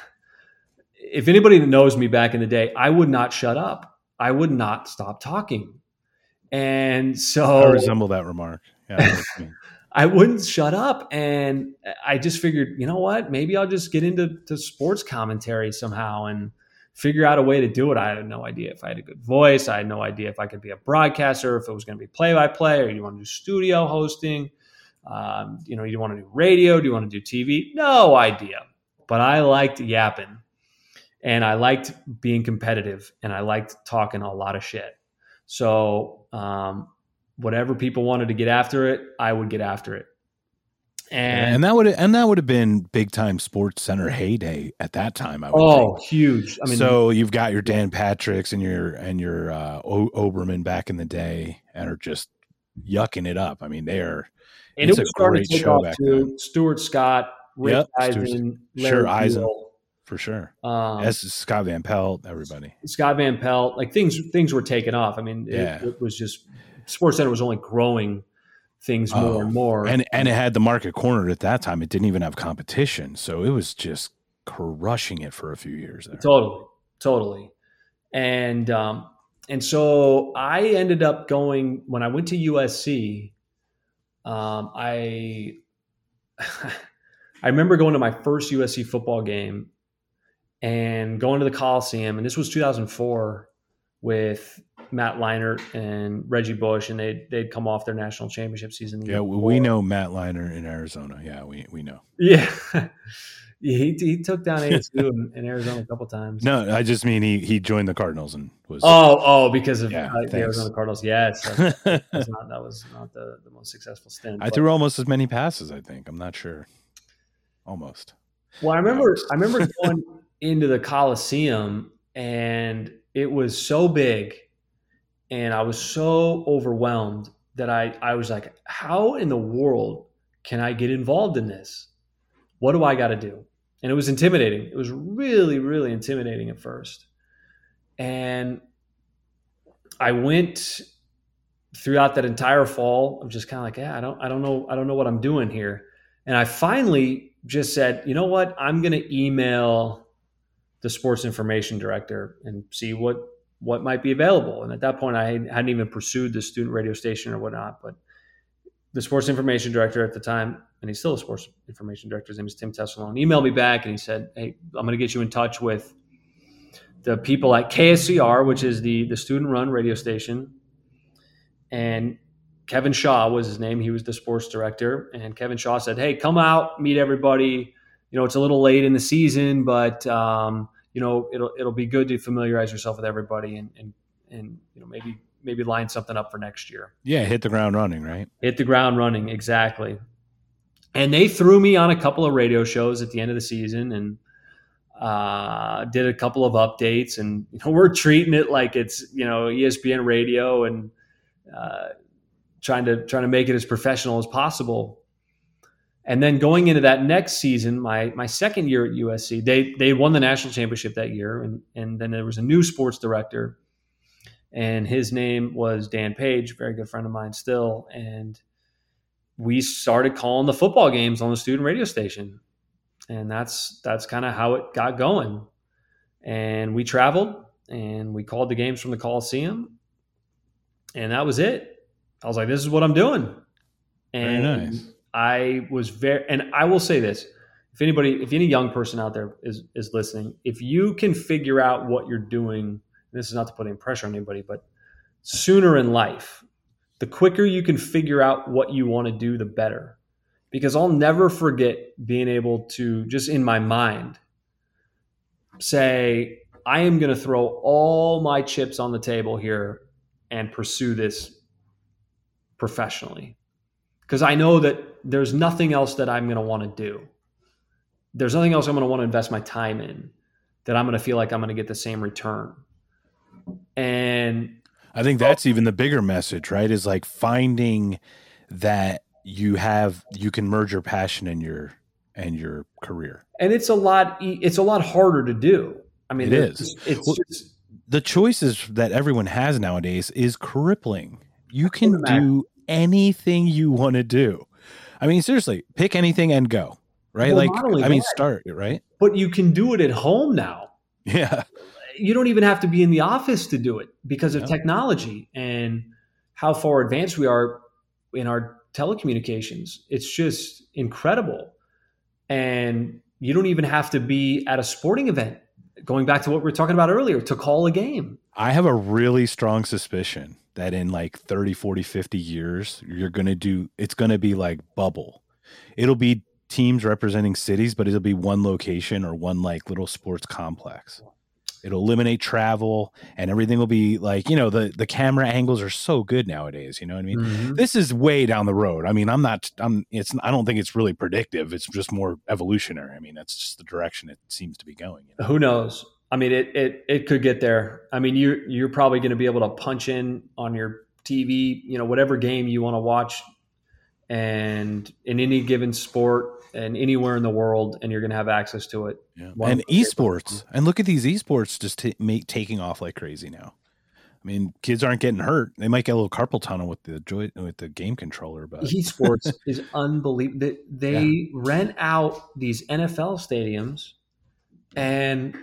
if anybody knows me back in the day I would not shut up I would not stop talking and so I resemble that remark yeah *laughs* I wouldn't shut up and I just figured you know what maybe I'll just get into to sports commentary somehow and figure out a way to do it. I had no idea if I had a good voice. I had no idea if I could be a broadcaster, if it was going to be play by play, or you want to do studio hosting. Um, you know, you want to do radio? Do you want to do TV? No idea. But I liked yapping and I liked being competitive and I liked talking a lot of shit. So, um, whatever people wanted to get after it, I would get after it. And, and that would and that would have been big time Sports Center heyday at that time. I would oh, think. huge! I mean, so you've got your Dan Patricks and your and your uh, o- Olbermann back in the day, and are just yucking it up. I mean, they are. And it was starting to take off too. Then. Stuart Scott, Rich yep, Eisen, Larry sure, Eisen for sure. Um, As Scott Van Pelt, everybody. Scott Van Pelt, like things things were taking off. I mean, yeah. it, it was just Sports Center was only growing things more oh, and more. And and it had the market cornered at that time. It didn't even have competition, so it was just crushing it for a few years there. Totally, totally. And um, and so I ended up going when I went to USC. Um, I *laughs* I remember going to my first USC football game and going to the Coliseum, and this was 2004 with Matt Leinart and Reggie Bush, and they they'd come off their national championship season. Yeah, we know Matt Leinart in Arizona. Yeah, we we know. Yeah. *laughs* he, he took down ASU *laughs* in, in, Arizona a couple times. No, I just mean he he joined the Cardinals and was. Oh, oh, because of yeah, uh, the Arizona Cardinals. Yes, that's, *laughs* that's not, that was not the, the most successful stint. I but. threw almost as many passes. I think I'm not sure. Almost. Well, I remember I remember going into the Coliseum and it was so big and I was so overwhelmed that I, I was like, how in the world can I get involved in this? What do I got to do? And it was intimidating. It was really, really intimidating at first. And I went throughout that entire fall of just kind of like, yeah, I don't, I don't know, I don't know what I'm doing here. And I finally just said, you know what? I'm going to email the sports information director and see what what might be available. And at that point, I hadn't even pursued the student radio station or whatnot. But the sports information director at the time, and he's still a sports information director, his name is Tim Tessalone, emailed me back and he said, Hey, I'm going to get you in touch with the people at KSCR, which is the, the student run radio station. And Kevin Shaw was his name. He was the sports director. And Kevin Shaw said, Hey, come out, meet everybody. You know, it's a little late in the season, but, um, you know, it'll, it'll be good to familiarize yourself with everybody and, and, and, you know, maybe, maybe line something up for next year. Yeah. Hit the ground running, right? Hit the ground running. Exactly. And they threw me on a couple of radio shows at the end of the season and, uh, did a couple of updates and you know, *laughs* we're treating it like it's, you know, ESPN radio and, uh, trying to trying to make it as professional as possible. And then going into that next season, my my second year at USC, they they won the national championship that year, and and then there was a new sports director, and his name was Dan Page, very good friend of mine still, and we started calling the football games on the student radio station, and that's that's kind of how it got going, and we traveled and we called the games from the Coliseum, and that was it. I was like, this is what I'm doing. And nice. I was very, and I will say this: if anybody, if any young person out there is is listening, if you can figure out what you're doing, this is not to put any pressure on anybody, but sooner in life, the quicker you can figure out what you want to do, the better. Because I'll never forget being able to just in my mind say, I am going to throw all my chips on the table here and pursue this professionally because I know that there's nothing else that I'm going to want to do. There's nothing else I'm going to want to invest my time in that I'm going to feel like I'm going to get the same return. And I think that's even the bigger message, right? Is like finding that you have you can merge your passion and your and your career. And it's a lot it's a lot harder to do. I mean, it is. It's well, just, the choices that everyone has nowadays is crippling you can do anything you want to do. I mean, seriously, pick anything and go. Right? Well, like, I mean, start right. But you can do it at home now. Yeah. You don't even have to be in the office to do it because of yeah. technology and how far advanced we are in our telecommunications. It's just incredible. And you don't even have to be at a sporting event. Going back to what we were talking about earlier, to call a game. I have a really strong suspicion that in like 30, 40, 50 years, you're going to do, it's going to be like bubble. It'll be teams representing cities, but it'll be one location or one like little sports complex. It'll eliminate travel and everything will be like, you know, the, the camera angles are so good nowadays. You know what I mean? Mm-hmm. This is way down the road. I mean, I'm not, I'm, it's, I don't think it's really predictive. It's just more evolutionary. I mean, that's just the direction it seems to be going. You know? Who knows? I mean, it it it could get there. I mean, you you're probably going to be able to punch in on your TV, you know, whatever game you want to watch, and in any given sport and anywhere in the world, and you're going to have access to it. Yeah. And esports, and look at these esports just t- make, taking off like crazy now. I mean, kids aren't getting hurt. They might get a little carpal tunnel with the joy with the game controller, but *laughs* esports is unbelievable. They, they yeah. rent out these NFL stadiums, and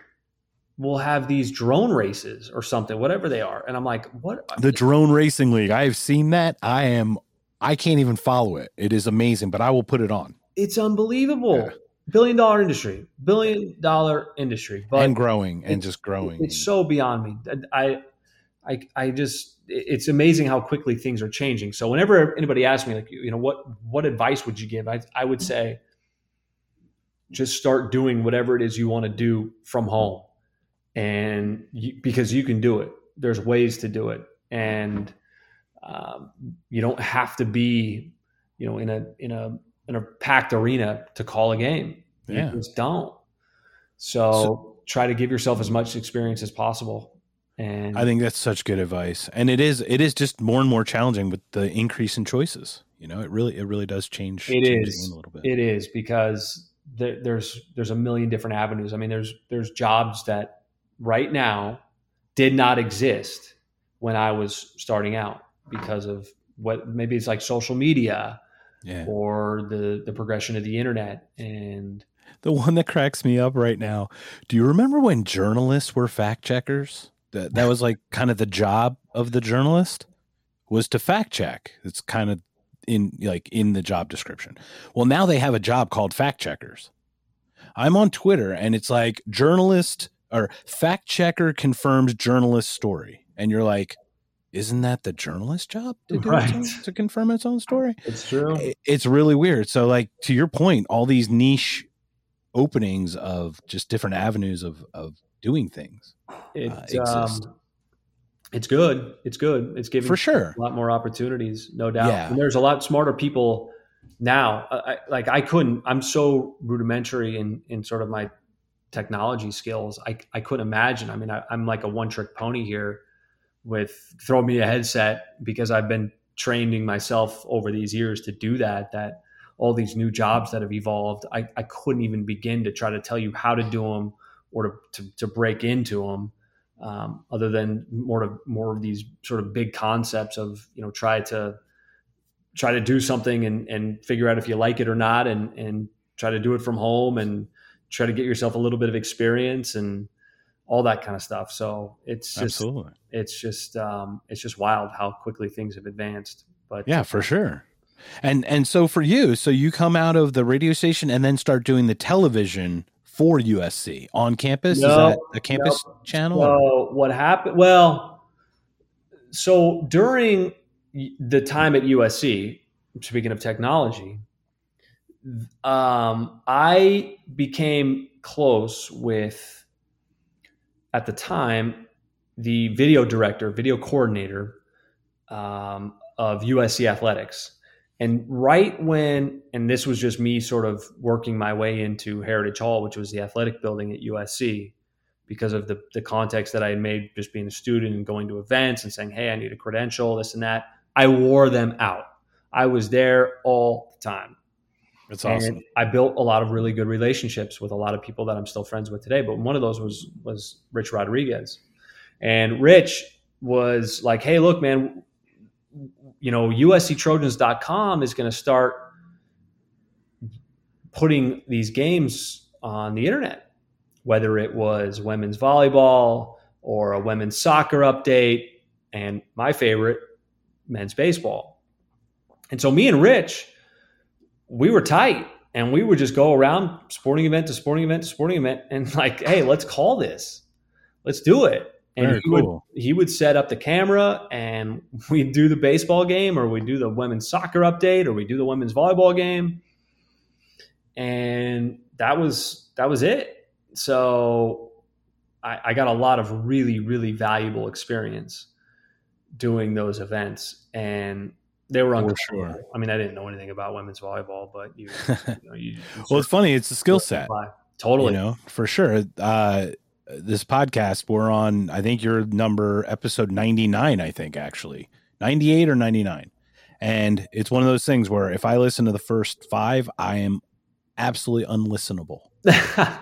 we'll have these drone races or something, whatever they are. And I'm like, what? The drone racing league. I've seen that. I am, I can't even follow it. It is amazing, but I will put it on. It's unbelievable. Yeah. Billion dollar industry, billion dollar industry, but and growing and just growing. It's so beyond me. I, I, I just, it's amazing how quickly things are changing. So whenever anybody asks me, like, you know, what, what advice would you give? I, I would say, just start doing whatever it is you want to do from home and you, because you can do it there's ways to do it and um, you don't have to be you know in a in a in a packed arena to call a game. Yeah. you just don't. So, so try to give yourself as much experience as possible. And i think that's such good advice. And it is it is just more and more challenging with the increase in choices you know? It really it really does change it is. a little bit. It is because there, there's there's a million different avenues. I mean there's there's jobs that right now did not exist when I was starting out because of what maybe it's like social media yeah. or the the progression of the internet and the one that cracks me up right now. Do you remember when journalists were fact checkers? That that was like kind of the job of the journalist was to fact check. It's kind of in like in the job description. Well, now they have a job called fact checkers. I'm on Twitter and it's like journalist or fact checker confirms journalist story. And you're like, isn't that the journalist job to do right. own, to confirm its own story? It's true. It's really weird. So, like to your point, all these niche openings of just different avenues of of doing things it, uh, exist. Um, it's good. It's good. It's giving for sure a lot more opportunities, no doubt. Yeah. And there's a lot smarter people now. I, like I couldn't. I'm so rudimentary in in sort of my technology skills. I I couldn't imagine. I mean, I, I'm like a one trick pony here with throw me a headset because I've been training myself over these years to do that. That all these new jobs that have evolved, I, I couldn't even begin to try to tell you how to do them or to, to, to break into them. Um, other than more of more of these sort of big concepts of you know try to try to do something and, and figure out if you like it or not and and try to do it from home and try to get yourself a little bit of experience and all that kind of stuff. So it's just, Absolutely. it's just, um, it's just wild how quickly things have advanced. But yeah, for sure. And and so for you, so you come out of the radio station and then start doing the television for USC on campus. No, Is that a campus no. channel? So what happened? Well, so during the time at USC, speaking of technology, um, I became close with at the time the video director, video coordinator um, of USC Athletics. And right when, and this was just me sort of working my way into Heritage Hall, which was the athletic building at USC, because of the, the context that I had made just being a student and going to events and saying, hey, I need a credential, this and that. I wore them out. I was there all the time. That's awesome. And I built a lot of really good relationships with a lot of people that I'm still friends with today. But one of those was was Rich Rodriguez, and Rich was like, "Hey, look, man, you know, USCTrojans.com is going to start putting these games on the internet, whether it was women's volleyball or a women's soccer update, and my favorite, men's baseball." And so me and Rich we were tight and we would just go around sporting event to sporting event to sporting event and *laughs* like, hey, let's call this. Let's do it. And Very he cool. would he would set up the camera and *laughs* we'd do the baseball game or we'd do the women's soccer update or we do the women's volleyball game. And that was that was it. So I, I got a lot of really, really valuable experience doing those events. And they were on sure. I mean, I didn't know anything about women's volleyball, but you, *laughs* you, know, you, well, it's funny. It's a skill set. Totally, you know, for sure. Uh, this podcast, we're on. I think your number episode ninety nine. I think actually ninety eight or ninety nine, and it's one of those things where if I listen to the first five, I am absolutely unlistenable. *laughs* right?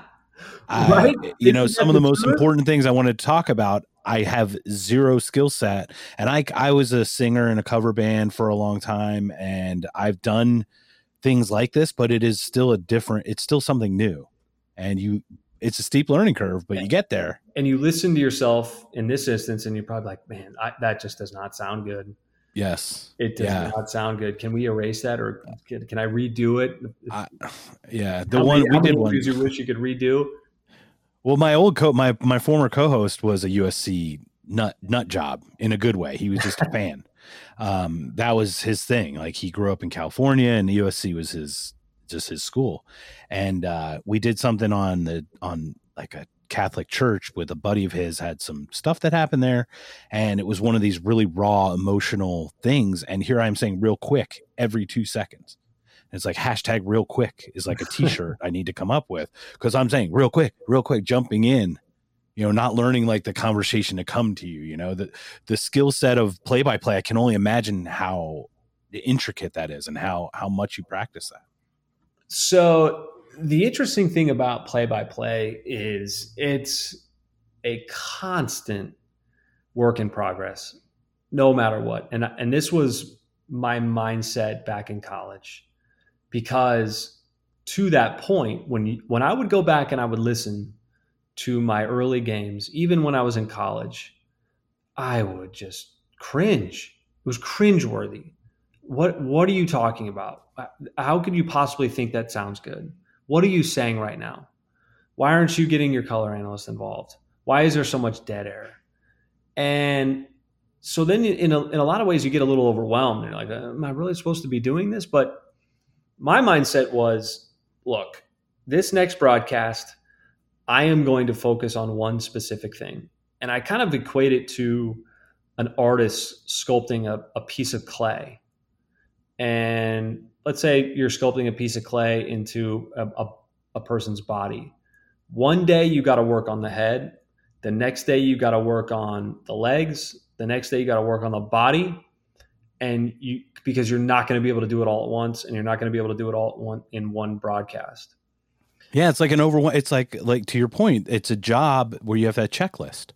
I, you know, some of the most important things I wanted to talk about I have zero skill set. And I I was a singer in a cover band for a long time and I've done things like this, but it is still a different it's still something new. And you it's a steep learning curve, but you get there. And you listen to yourself in this instance and you're probably like, man, I, that just does not sound good. Yes. It does yeah. not sound good. Can we erase that or can, can I redo it? I, yeah. The how one many, we did one. You wish you could redo? Well, my old co my my former co-host was a USC nut nut job in a good way. He was just a *laughs* fan. Um, that was his thing. Like he grew up in California, and USC was his just his school. And uh, we did something on the on like a Catholic church with a buddy of his had some stuff that happened there, and it was one of these really raw emotional things. And here I am saying real quick every two seconds it's like hashtag real quick is like a *laughs* t-shirt I need to come up with because I'm saying real quick, real quick, jumping in, you know, not learning like the conversation to come to you, you know, the the skill set of play by play. I can only imagine how intricate that is and how how much you practice that. So the interesting thing about play by play is it's a constant work in progress, no matter what. And and this was my mindset back in college because to that point when you, when I would go back and I would listen to my early games even when I was in college I would just cringe. It was cringeworthy. What what are you talking about? How could you possibly think that sounds good? What are you saying right now? Why aren't you getting your color analyst involved? Why is there so much dead air? And so then in a, in a lot of ways you get a little overwhelmed. You're like, uh, am I really supposed to be doing this? But my mindset was, look, this next broadcast, I am going to focus on one specific thing. And I kind of equate it to an artist sculpting a, a piece of clay. And let's say you're sculpting a piece of clay into a, a, a person's body. One day you got to work on the head. The next day you got to work on the legs. The next day you got to work on the body. And you because you're not going to be able to do it all at once, and you're not going to be able to do it all one, in one broadcast. Yeah, it's like an over. It's like like to your point. It's a job where you have that checklist,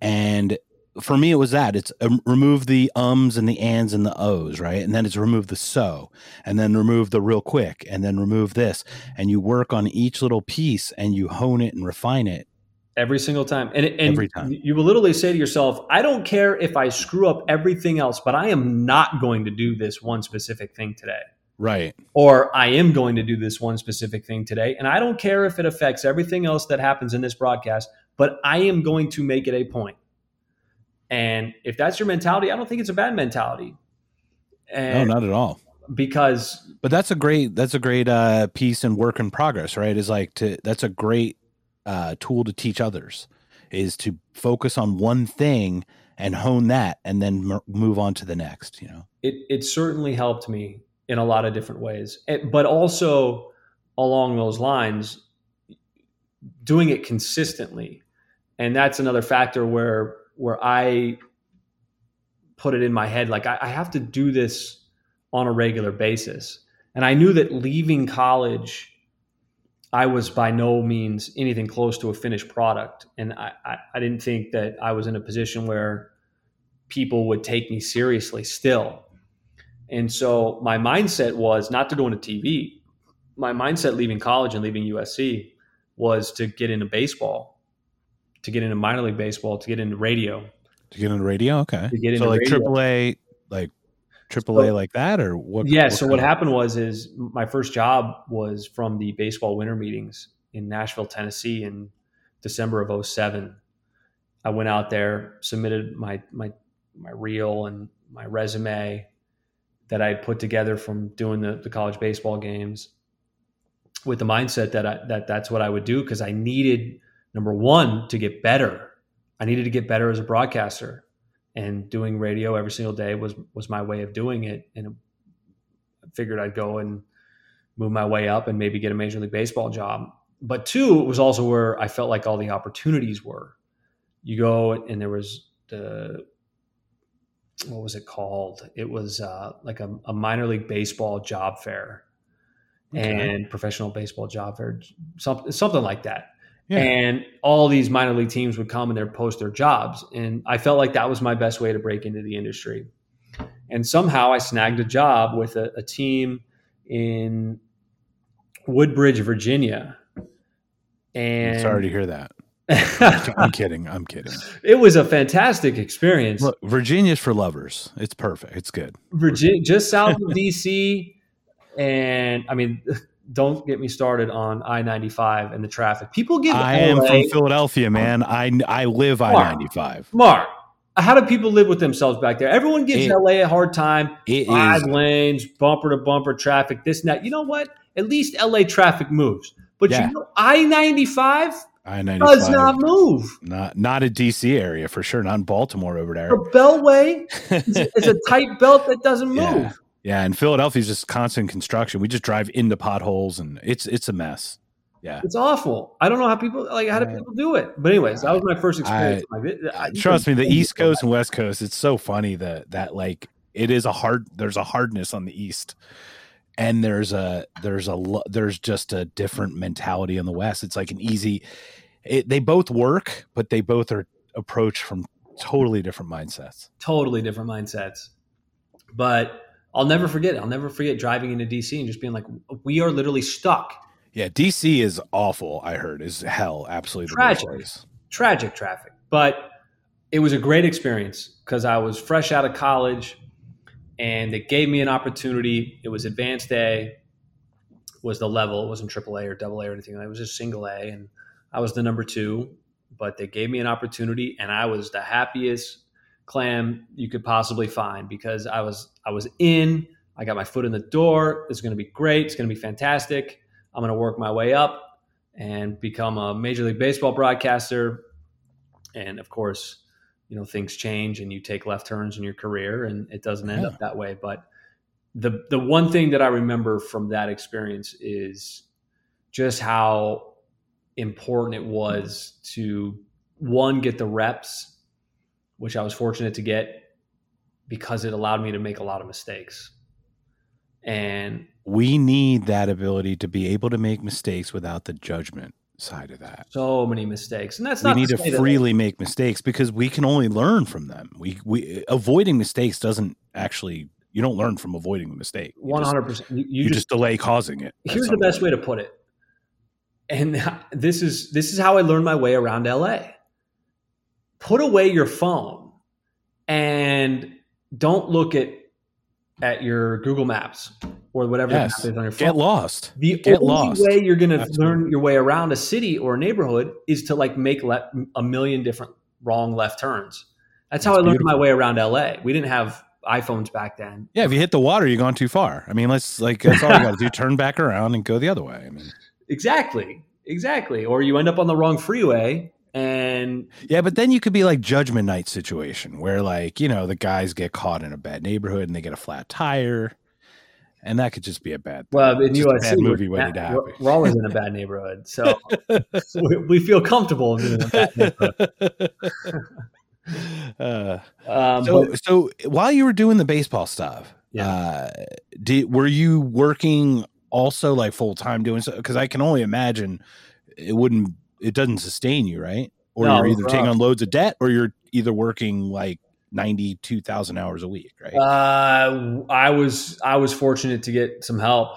and for me it was that it's um, remove the ums and the ands and the o's right and then it's remove the so and then remove the real quick and then remove this and you work on each little piece and you hone it and refine it every single time and, and every time you will literally say to yourself i don't care if i screw up everything else but i am not going to do this one specific thing today right or i am going to do this one specific thing today and i don't care if it affects everything else that happens in this broadcast but i am going to make it a point and if that's your mentality, I don't think it's a bad mentality. And no, not at all. Because But that's a great that's a great uh piece and work in progress, right? Is like to that's a great uh tool to teach others is to focus on one thing and hone that and then m- move on to the next, you know. It it certainly helped me in a lot of different ways. It, but also along those lines doing it consistently. And that's another factor where where I put it in my head like I, I have to do this on a regular basis. And I knew that leaving college, I was by no means anything close to a finished product. And I, I, I, didn't think that I was in a position where people would take me seriously still. And so my mindset was not to go into TV. My mindset leaving college and leaving USC was to get into baseball to get into minor league baseball, to get into radio. To get into radio, okay. To get into so like AAA, like AAA so, like that, or what? Yeah. What so what happened was, is my first job was from the baseball winter meetings in Nashville, Tennessee, in December of 07. I went out there, submitted my my my reel and my resume that I put together from doing the, the college baseball games with the mindset that I, that that's what I would do because I needed number one, to get better. I needed to get better as a broadcaster, and doing radio every single day was was my way of doing it. And I figured I'd go and move my way up and maybe get a major league baseball job. But two, it was also where I felt like all the opportunities were. You go and there was the what was it called? It was uh, like a, a minor league baseball job fair okay. and professional baseball job fair, something something like that. Yeah. And all these minor league teams would come and they'd post their jobs. And I felt like that was my best way to break into the industry. And somehow I snagged a job with a, a team in Woodbridge, Virginia. And I'm sorry to hear that. *laughs* I'm kidding. I'm kidding. It was a fantastic experience. Look, Virginia's for lovers. It's perfect. It's good. Virginia, just south of DC. And I mean, don't get me started on I ninety five and the traffic. People give. I LA, am from Philadelphia, man. I I live I ninety five. Mark, how do people live with themselves back there? Everyone gives it, LA a hard time. It Five is. lanes, bumper to bumper traffic, this and that. You know what? At least LA traffic moves. But yeah. you know, I ninety five I does not move. Not not a DC area for sure. Not in Baltimore over there. The Beltway *laughs* is, is a tight belt that doesn't move. Yeah. Yeah, and Philadelphia's just constant construction. We just drive into potholes, and it's it's a mess. Yeah, it's awful. I don't know how people like how do people do it. But anyways, that was my first experience. I, I, trust me, the East Coast and West Coast. It's so funny that that like it is a hard. There's a hardness on the East, and there's a there's a there's just a different mentality on the West. It's like an easy. It, they both work, but they both are approached from totally different mindsets. Totally different mindsets, but I'll never forget. It. I'll never forget driving into DC and just being like, we are literally stuck. Yeah, DC is awful. I heard is hell, absolutely tragic, tragic traffic. But it was a great experience because I was fresh out of college and it gave me an opportunity. It was advanced A, was the level. It wasn't AAA or double A or anything. It was just single A. And I was the number two, but they gave me an opportunity and I was the happiest clam you could possibly find because I was I was in, I got my foot in the door. It's going to be great. It's going to be fantastic. I'm going to work my way up and become a Major League Baseball broadcaster. And of course, you know things change and you take left turns in your career and it doesn't end yeah. up that way but the the one thing that i remember from that experience is just how important it was to one get the reps which i was fortunate to get because it allowed me to make a lot of mistakes and we need that ability to be able to make mistakes without the judgment side of that. So many mistakes, and that's not. We need to, to freely make mistakes because we can only learn from them. We we avoiding mistakes doesn't actually. You don't learn from avoiding the mistake. One hundred percent. You, just, just delay causing it. Here's the best point. way to put it, and *laughs* this is this is how I learned my way around LA. Put away your phone, and don't look at at your Google Maps or whatever yes. is on your phone. Get lost. The Get only lost. way you're going to learn your way around a city or a neighborhood is to like make le- a million different wrong left turns. That's, That's how I learned my way around LA. We didn't have iPhones back then. Yeah, if you hit the water, you've gone too far. I mean, let's like that's all you got to do: *laughs* turn back around and go the other way. I mean, exactly, exactly. Or you end up on the wrong freeway and yeah, but then you could be like Judgment Night situation where like you know the guys get caught in a bad neighborhood and they get a flat tire and that could just be a bad. Thing. Well, in USC, bad movie waiting to happen. We're, we're always in a bad neighborhood, so *laughs* we, we, feel comfortable in a bad neighborhood. *laughs* Uh, um, so, but, so while you were doing the baseball stuff, yeah. uh, did were you working also like full time doing so? Because I can only imagine it wouldn't, it doesn't sustain you, right? Or no, you're either taking on loads of debt, or you're either working like 92,000 hours a week, right? Uh, I was I was fortunate to get some help.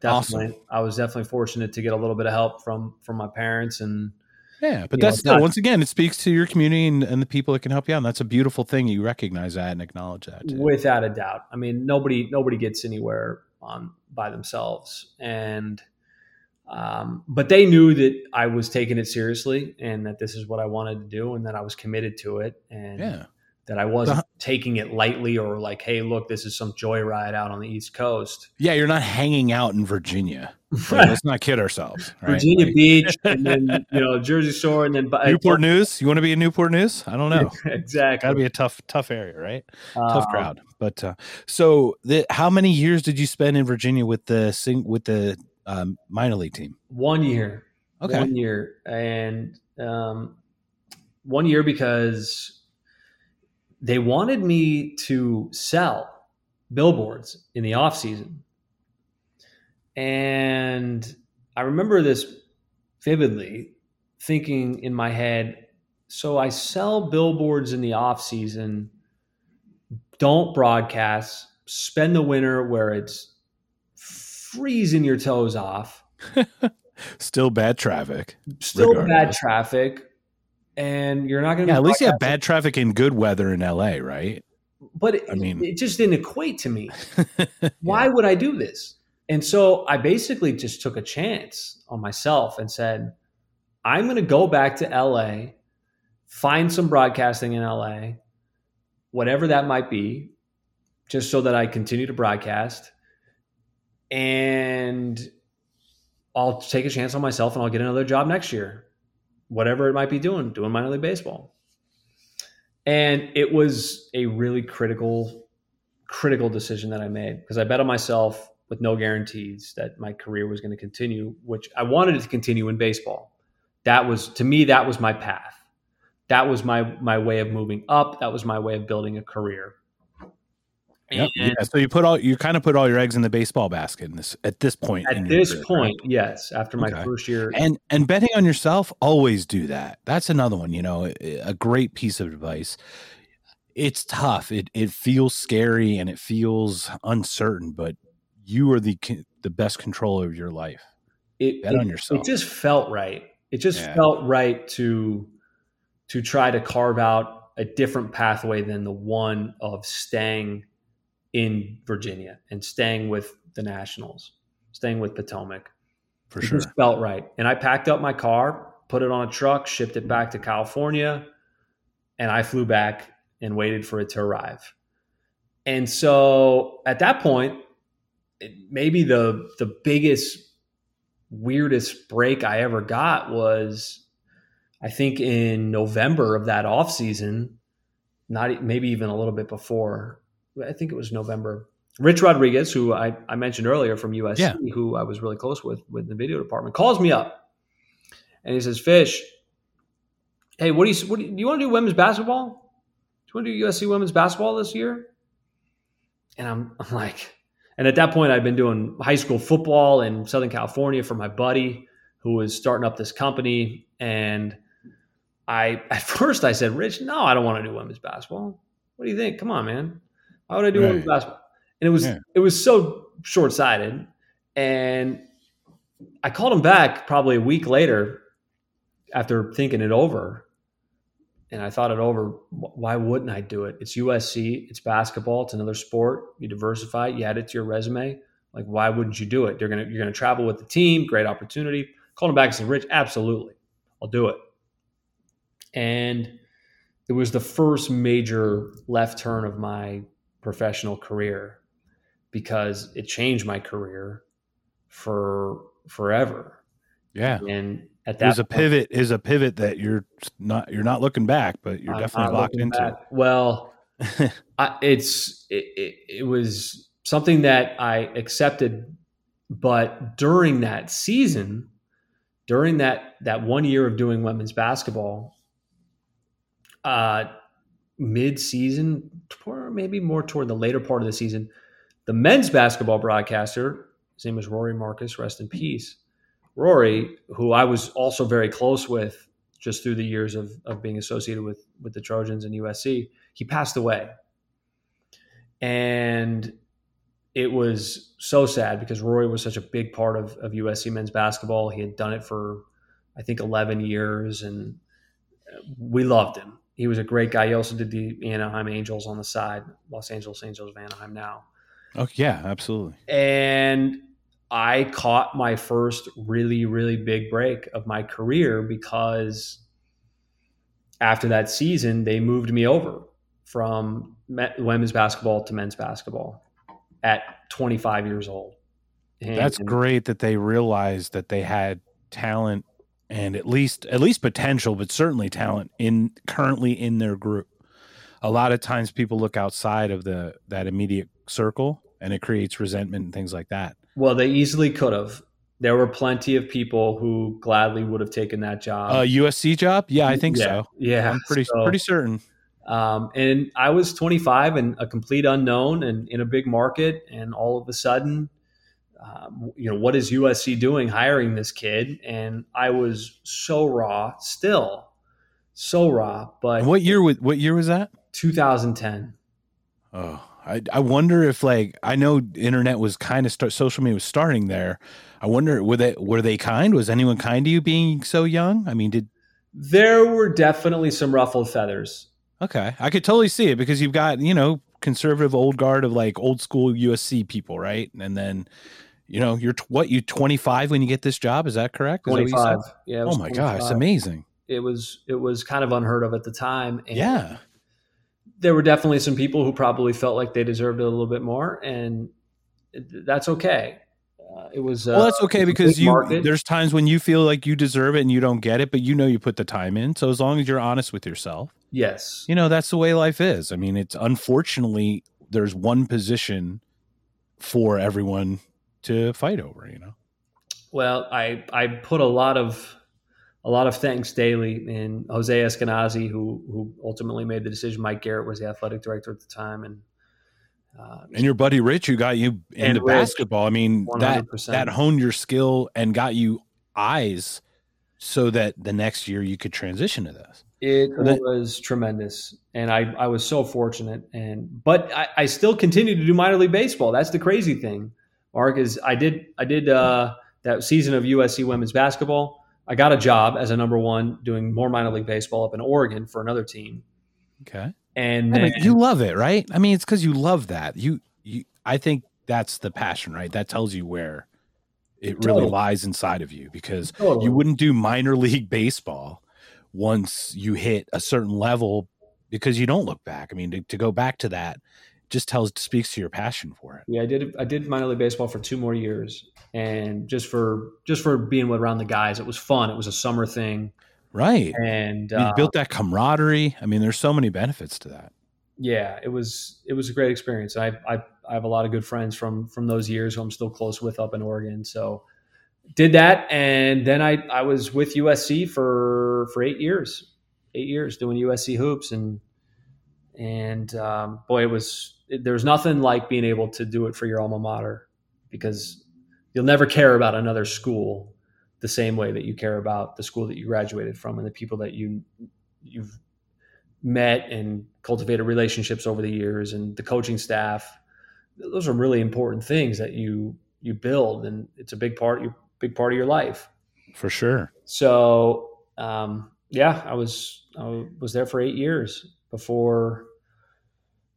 Definitely. Awesome. I was definitely fortunate to get a little bit of help from from my parents and yeah, but that's know, still not, once again it speaks to your community and, and, the people that can help you out. And that's a beautiful thing. You recognize that and acknowledge that. Too. Without a doubt. I mean, nobody nobody gets anywhere on by themselves. And um, but they knew that I was taking it seriously and that this is what I wanted to do and that I was committed to it. And yeah that I wasn't uh-huh. taking it lightly or like, hey, look, this is some joyride out on the East Coast. Yeah, you're not hanging out in Virginia. *laughs* Right. Let's not kid ourselves. Right? Virginia like, Beach, and *laughs* then you know Jersey Shore, and then Newport News. You want to be in Newport News? I don't know. *laughs* exactly. Got to be a tough, tough area, right? tough um, crowd. But uh, so, the, how many years did you spend in Virginia with the sing with the um, minor league team? One year. Okay. One year, and um, one year because they wanted me to sell billboards in the off season. And I remember this vividly thinking in my head, so I sell billboards in the off season, don't broadcast, spend the winter where it's freezing your toes off. *laughs* Still bad traffic. Still regardless. bad traffic and you're not going to. Yeah, at least you have bad traffic in good weather in LA, right? But it, I mean, it just didn't equate to me. *laughs* Why yeah. would I do this? And so I basically just took a chance on myself and said, I'm going to go back to LA, find some broadcasting in LA, whatever that might be, just so that I continue to broadcast. And I'll take a chance on myself and I'll get another job next year whatever it might be doing, doing minor league baseball. And it was a really critical, critical decision that I made because I bet on myself with no guarantees that my career was going to continue, which I wanted it to continue in baseball. That was to me, that was my path. That was my my way of moving up. That was my way of building a career. Yep. yeah. So you put all you kind of put all your eggs in the baseball basket in this at this point. At this career, point, right? yes. After my okay. first year, and and betting on yourself, always do that. That's another one. You know, a great piece of advice. It's tough. It it feels scary and it feels uncertain, but you are the the best controller of your life. It, Bet it, on yourself. It just felt right. It just yeah. felt right to to try to carve out a different pathway than the one of staying in Virginia and staying with the Nationals, staying with Potomac. For it sure. felt right. And I packed up my car, put it on a truck, shipped it back to California, and I flew back and waited for it to arrive. And so at that point, it, maybe the the biggest weirdest break I ever got was I think in November of that off season, not maybe even a little bit before. I think it was November. Rich Rodriguez, who I, I mentioned earlier from USC, Yeah. who I was really close with with the video department, calls me up and he says, "Fish, hey, what do you what do you, do you want to do women's basketball? Do you want to do USC women's basketball this year?" And I'm I'm like, and at that point, I'd been doing high school football in Southern California for my buddy who was starting up this company. And I, *laughs* at first, I said, Rich, no, I don't want to do women's basketball. What do you think? Come on, man. Why would I do Right. women's basketball? And it was, Yeah. it was so short sighted. And I called him back probably a week later after thinking it over. And I thought it over. Why wouldn't I do it? It's USC. It's basketball. It's another sport. You diversify. You add it to your resume. Like, why wouldn't you do it? You're gonna you're gonna travel with the team. Great opportunity. Called him back and said, "Rich, absolutely, I'll do it." And it was the first major left turn of my professional career because it changed my career for forever. Yeah. And at It was a pivot is a pivot that you're not you're not looking back, but you're I'm definitely locked into. back. Well, *laughs* I, it's it, it, it was something that I accepted, but during that season, during that that one year of doing women's basketball, uh, mid season, or maybe more toward the later part of the season, the men's basketball broadcaster, his name was Rory Markas, rest in peace. Rory, who I was also very close with just through the years of, of being associated with with the Trojans and USC, he passed away. And it was so sad because Rory was such a big part of, of USC men's basketball. He had done it for, I think, 11 years, and we loved him. He was a great guy. He also did the Anaheim Angels on the side, Los Angeles Angels of Anaheim now. Oh yeah, absolutely. And I caught my first really, really big break of my career because after that season, they moved me over from me- women's basketball to men's basketball at 25 years old. And- That's great that they realized that they had talent and at least at least potential, but certainly talent in currently in their group. A lot of times people look outside of the that immediate circle and it creates resentment and things like that. Well, they easily could have. There were plenty of people who gladly would have taken that job. Uh USC job? Yeah, I think yeah, so. Yeah, I'm pretty so- pretty certain. Um, and I was 25 and a complete unknown and in a big market. And all of a sudden, um, you know, what is USC doing hiring this kid? And I was so raw still, so raw. But And what year was what year was that? 2010. Oh, I, I wonder if like I know internet was kind of start social media was starting there. I wonder were they were they kind? Was anyone kind to you being so young? I mean, did There were definitely some ruffled feathers. okay, I could totally see it because you've got you know conservative old guard of like old school USC people, right? And then you know you're t- what you 25 when you get this job. Is that correct? Is that what you said? 25. Yeah. Oh my gosh, it's amazing. It was it was kind of unheard of at the time. And Yeah. there were definitely some people who probably felt like they deserved it a little bit more, and that's okay. Uh, it was Well, uh, that's okay because you market. there's times when you feel like you deserve it and you don't get it, but you know you put the time in. So as long as you're honest with yourself, yes, you know that's the way life is. I mean, it's unfortunately there's one position for everyone to fight over. You know. Well, I I put a lot of a lot of thanks daily in Jose Eskenazi, who who ultimately made the decision. Mike Garrett was the athletic director at the time, and uh, And your buddy Rich, who got you into Rich, basketball. I mean, that 100%. that honed your skill and got you eyes so that the next year you could transition to this. It So that- was tremendous, and I, I was so fortunate. And but I, I still continue to do minor league baseball. That's the crazy thing, Mark. Is I did I did uh, that season of USC women's basketball. I got a job as a number one doing more minor league baseball up in Oregon for another team, Okay. And I mean, then, you love it, right? I mean, it's because you love that. You, you. I think that's the passion, right? That tells you where it really Totally. lies inside of you because Totally. you wouldn't do minor *laughs* league baseball once you hit a certain level because you don't look back. I mean, to, to go back to that just tells speaks to your passion for it. Yeah, I did. I did minor league baseball for two more years, and just for just for being around the guys, it was fun. It was a summer thing, Right. and you uh, built that camaraderie. I mean, there's so many benefits to that. yeah, it was it was a great experience. I I I have a lot of good friends from from those years who I'm still close with up in Oregon. So did that, and then I I was with USC for for eight years, eight years doing USC hoops, and and um, boy, it was it, there's nothing like being able to do it for your alma mater because you'll never care about another school the same way that you care about the school that you graduated from and the people that you you've met and cultivated relationships over the years and the coaching staff. Those are really important things that you you build and it's a big part your big part of your life. For sure. so um, yeah i was i was there for eight years before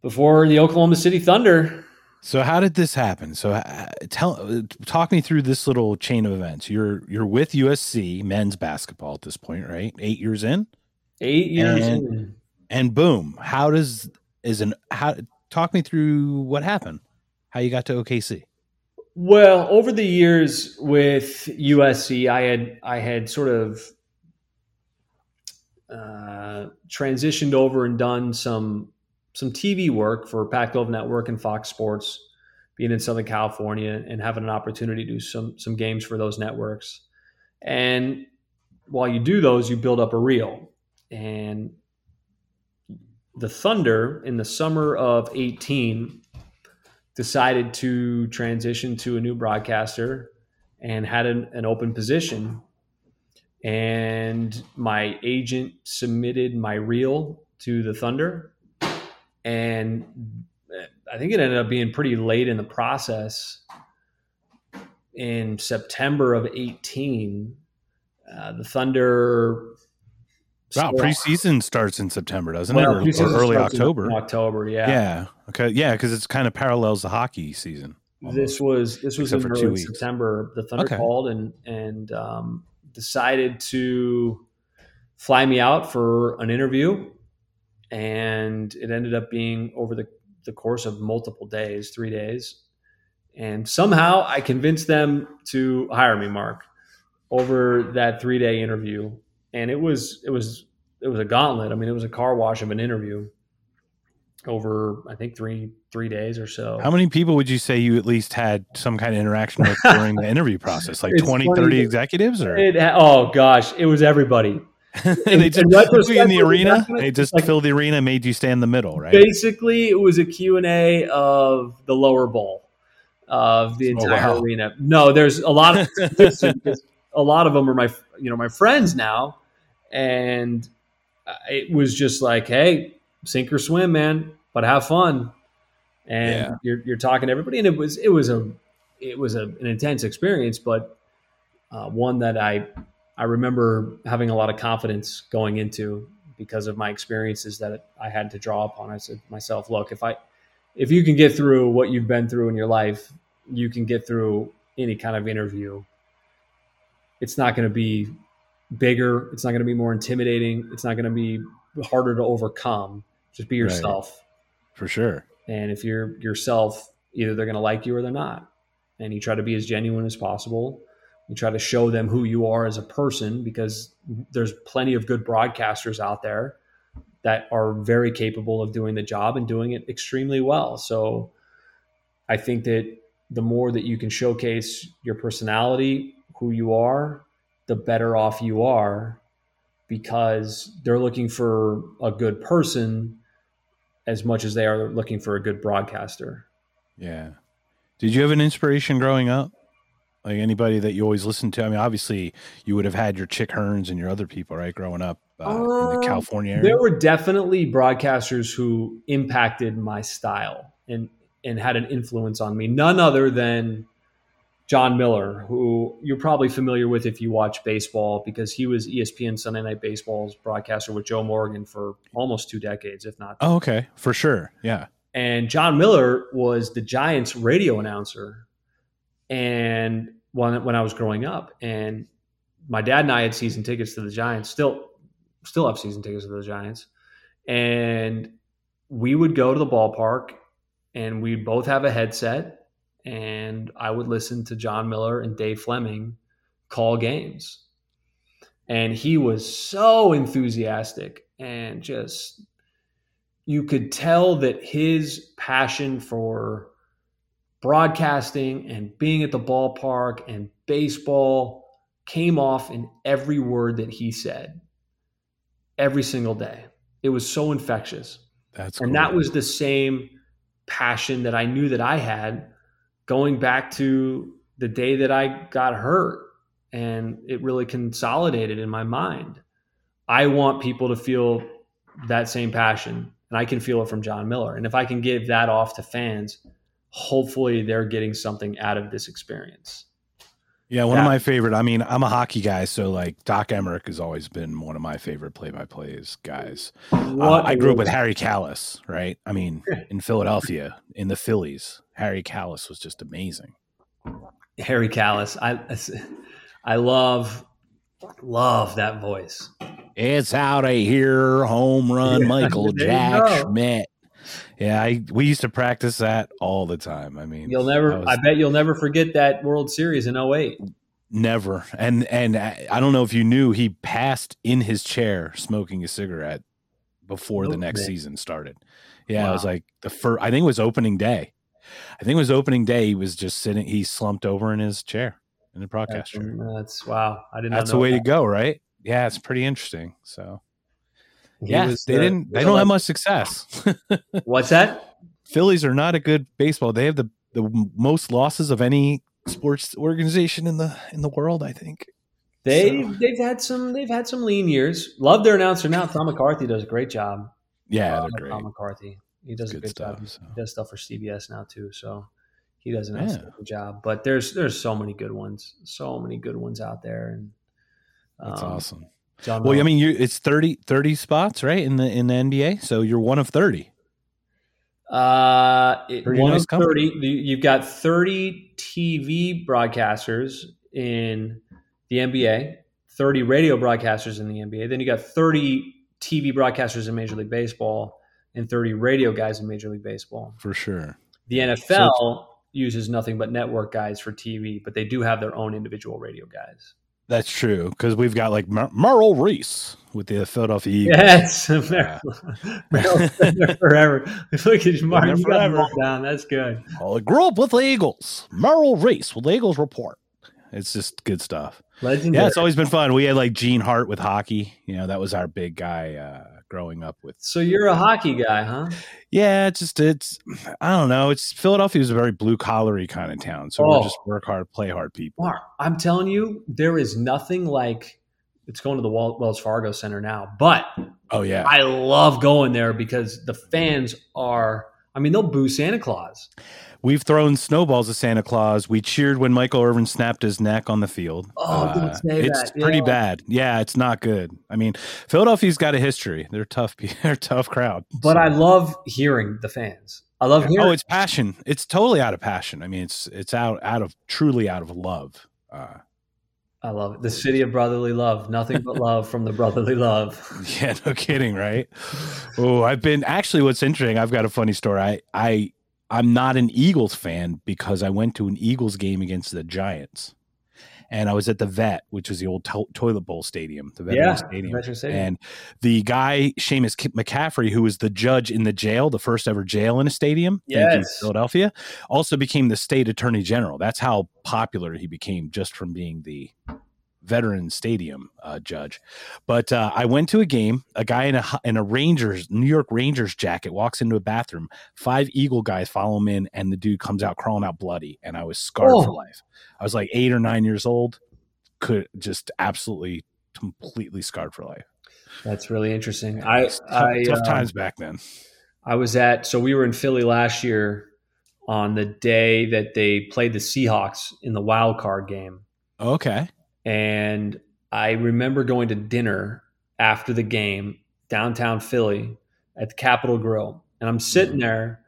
before the oklahoma city thunder So how did this happen? So uh, tell talk me through this little chain of events. You're you're with USC men's basketball at this point, right? 8 years in? eight years And- in. And boom, how does is an how talk me through what happened? How you got to OKC? Well, over the years with USC, I had I had sort of uh, transitioned over and done some some TV work for Pac-12 Network and Fox Sports, being in Southern California and having an opportunity to do some some games for those networks. And while you do those, you build up a reel. And the Thunder in the summer of 18 decided to transition to a new broadcaster and had an, an open position. And my agent submitted my reel to the Thunder. And I think it ended up being pretty late in the process. In September of 18, uh, the Thunder. Wow, scored- preseason starts in September, doesn't Well, it? Or- Or, early October. October, yeah. Yeah. Okay. Yeah, because it's kind of parallels the hockey season. This was this was Except in early. September. The Thunder Okay. called and and um, decided to fly me out for an interview, and it ended up being over the the course of multiple days, three days, and somehow I convinced them to hire me, Mark, over that three day interview, and it was it was it was a gauntlet. I mean, it was a car wash of an interview over I think three three days or so. How many people would you say you at least had some kind of interaction with during the *laughs* interview process? Like It's 20, funny 30 that- executives or It oh gosh, it was everybody. *laughs* they just put you in the arena. They just like- filled the arena, made you stand in the middle, right? Basically, it was a Q and A of the lower bowl of the Oh, entire wow. arena. No, there's a lot of *laughs* a lot of them are my you know my friends now, and uh, it was just like, hey, sink or swim, man, but have fun. And Yeah. you're you're talking to everybody, and it was it was a it was a, an intense experience, but uh, one that I I remember having a lot of confidence going into because of my experiences that I had to draw upon. I said to myself, look, if I if you can get through what you've been through in your life, you can get through any kind of interview. It's not going to be bigger. It's not going to be more intimidating. It's not going to be harder to overcome. Just be yourself. For sure. And if you're yourself, either they're going to like you or they're not. And you try to be as genuine as possible. You try to show them who you are as a person because there's plenty of good broadcasters out there that are very capable of doing the job and doing it extremely well. So I think that the more that you can showcase your personality, who you are, the better off you are because they're looking for a good person as much as they are looking for a good broadcaster. Yeah. Did you have an inspiration growing up? Like anybody that you always listened to? I mean, obviously, you would have had your Chick Hearns and your other people, right? Growing up uh, in Um, the California area. There were definitely broadcasters who impacted my style and and had an influence on me. None other than Jon Miller, who you're probably familiar with if you watch baseball, because he was ESPN Sunday Night Baseball's broadcaster with Joe Morgan for almost two decades, if not. Oh, okay, for sure, yeah. And Jon Miller was the Giants radio announcer, and when when I was growing up, and my dad and I had season tickets to the Giants. Still, still have season tickets to the Giants, and we would go to the ballpark, and we'd both have a headset and I would listen to Jon Miller and Dave Flemming call games. And he was so enthusiastic and just, you could tell that his passion for broadcasting and being at the ballpark and baseball came off in every word that he said every single day. It was so infectious. That's and cool. that was the same passion that I knew that I had going back to the day that I got hurt and it really consolidated in my mind. I want people to feel that same passion and I can feel it from Jon Miller. And if I can give that off to fans, hopefully they're getting something out of this experience. Yeah, one of my favorite. I mean, I'm a hockey guy, so like Doc Emrick has always been one of my favorite play-by-plays guys. Uh, I grew up with Harry Kalas, right? I mean, *laughs* in Philadelphia, in the Phillies, Harry Kalas was just amazing. Harry Kalas, I I love love that voice. It's out of here, home run, *laughs* Michael Jack Schmidt. Yeah, I we used to practice that all the time. I mean, you'll never. Was, I bet you'll never forget that World Series in 08. Never. And and I don't know if you knew he passed in his chair smoking a cigarette before oh, the next man. season started. Yeah, wow. it was like the first. I think it was opening day. I think it was opening day. He was just sitting. He slumped over in his chair in the broadcast that's, chair. That's wow. I didn't. That's the way that. to go, right? Yeah, it's pretty interesting. So yeah, they the, didn't. They don't like, have much success. *laughs* what's that? Phillies are not a good baseball. They have the the most losses of any sports organization in the in the world. I think they so. they've had some they've had some lean years. Love their announcer now. Tom McCarthy does a great job. Yeah, they're great. Tom McCarthy. He does a good stuff, job. So. He does stuff for CBS now too. So he does an yeah. excellent job. But there's there's so many good ones, so many good ones out there, and um, that's awesome. John well, I mean, you it's 30, 30 spots, right in the in the NBA. So you're one of thirty. Uh, one nice of thirty. You've got thirty TV broadcasters in the NBA, thirty radio broadcasters in the NBA. Then you got thirty TV broadcasters in Major League Baseball and thirty radio guys in Major League Baseball. For sure. The NFL so uses nothing but network guys for TV, but they do have their own individual radio guys. That's true because we've got like Mer- Merrill Reese with the Philadelphia Eagles. Yes, *laughs* Merrill, Merrill *laughs* forever. *laughs* Look at Martin, you got down. That's good. Well, I grew up with the Eagles. Merrill Reese with the Eagles report. It's just good stuff. Legendary. Yeah, it's always been fun. We had like Gene Hart with hockey. You know, that was our big guy. Uh, growing up with. So you're a hockey guy, huh? Yeah, it's just it's I don't know. It's Philadelphia is a very blue collary kind of town, so oh. we're just work hard, play hard people. Mark, I'm telling you, there is nothing like it's going to the Wells Fargo Center now, but oh yeah, I love going there because the fans are. I mean, they'll boo Santa Claus. We've thrown snowballs at Santa Claus. We cheered when Michael Irvin snapped his neck on the field. Oh, uh, it's that. pretty yeah. bad. Yeah, it's not good. I mean, Philadelphia's got a history. They're tough. *laughs* They're a tough crowd. But so. I love hearing the fans. I love hearing. Oh, it's passion. It's totally out of passion. I mean, it's it's out out of truly out of love. Uh, I love it. The city of brotherly love. Nothing but love from the brotherly love. *laughs* Yeah, no kidding, right? Oh, I've been actually. What's interesting? I've got a funny story. I I I'm not an Eagles fan because I went to an Eagles game against the Giants. And I was at the Vet, which was the old to- toilet bowl stadium, the Veteran yeah, Stadium. Stadium. And the guy, Seamus McCaffrey, who was the judge in the jail, the first ever jail in a stadium, yes. Philadelphia, also became the state attorney general. That's how popular he became just from being the veteran stadium uh, judge. But uh, I went to a game. A guy in a in a Rangers New York Rangers jacket walks into a bathroom. Five Eagle guys follow him in, and the dude comes out crawling out bloody. And I was scarred oh. for life. I was like eight or nine years old. Could just absolutely completely scarred for life. That's really interesting. I, tough, I, tough uh, times back then. I was at so we were in Philly last year on the day that they played the Seahawks in the wild card game. Okay. And I remember going to dinner after the game downtown Philly at the Capital Grille. And I'm sitting Mm-hmm. there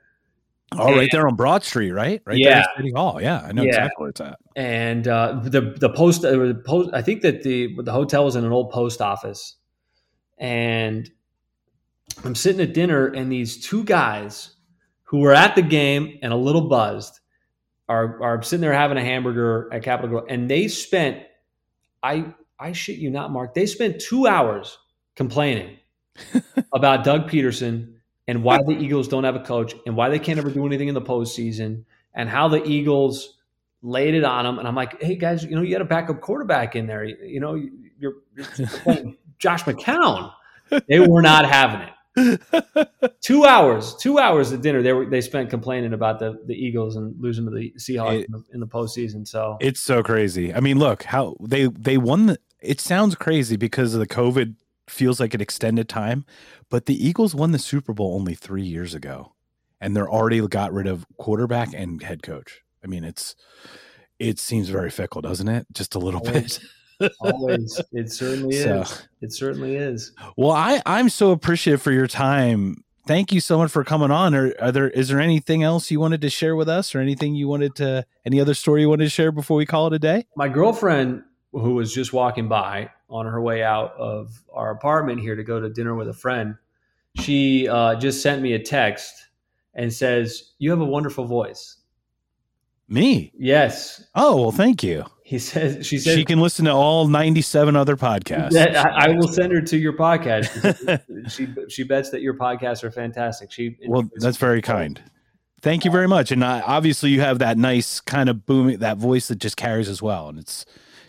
Oh, right there on Broad Street, right? Right Yeah. at City Hall. Yeah, I know Yeah. exactly where it's at. and uh, the the post, uh, the post I think that the the hotel was in an old post office, and I'm sitting at dinner, and these two guys who were at the game and a little buzzed are are sitting there having a hamburger at Capital Grille, and they spent I I shit you not, Mark. They spent two hours complaining *laughs* about Doug Pederson and why *laughs* the Eagles don't have a coach and why they can't ever do anything in the postseason and how the Eagles laid it on them. And I'm like, hey guys, you know, you had a backup quarterback in there. You, you know, you're, you're *laughs* playing Josh McCown. They were not having it. *laughs* Two hours, two hours at dinner. They were they spent complaining about the the Eagles and losing to the Seahawks It- in, the, in the postseason. So It's so crazy. I mean, look how they they won the. It sounds crazy because of the COVID feels like an extended time, but the Eagles won the Super Bowl only three years ago, and they're already got rid of quarterback and head coach. I mean, it's it seems very fickle, doesn't it? Just a little bit. *laughs* always, it certainly So- is. It certainly is. Well, I I'm so appreciative for your time. Thank you so much for coming on. Are, are there is there anything else you wanted to share with us, or anything you wanted to any other story you wanted to share before we call it a day? my girlfriend who was just walking by on her way out of our apartment here to go to dinner with a friend she uh, just sent me a text and says you have a wonderful voice Me? yes Oh well, thank you. He says she says she can listen to all 97 other podcasts. I, I will send her to your podcast *laughs* *laughs* she she bets that your podcasts are fantastic she well, that's very kind. Thank you very much. And uh, obviously, you have that nice kind of booming that voice that just carries as well, and it's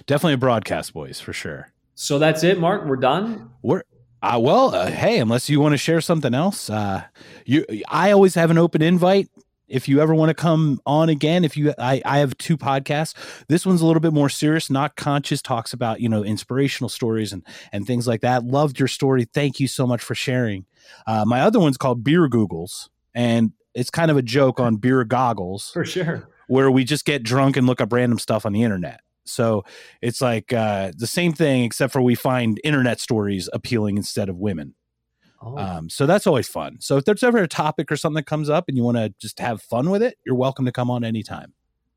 definitely a broadcast voice for sure. so that's it mark we're done We're uh, well, uh, hey, unless you want to share something else, uh, you, I always have an open invite. If you ever want to come on again, if you, I, I have two podcasts. This one's a little bit more serious. Knocked Conscious talks about you know inspirational stories and and things like that. Loved your story. Thank you so much for sharing. Uh, my other one's called Beer Googles, and it's kind of a joke on beer goggles for sure where we just get drunk and look up random stuff on the internet. So it's like uh, the same thing, except for we find internet stories appealing instead of women. Oh, Um, so that's always fun. So if there's ever a topic or something that comes up and you want to just have fun with it, you're welcome to come on anytime.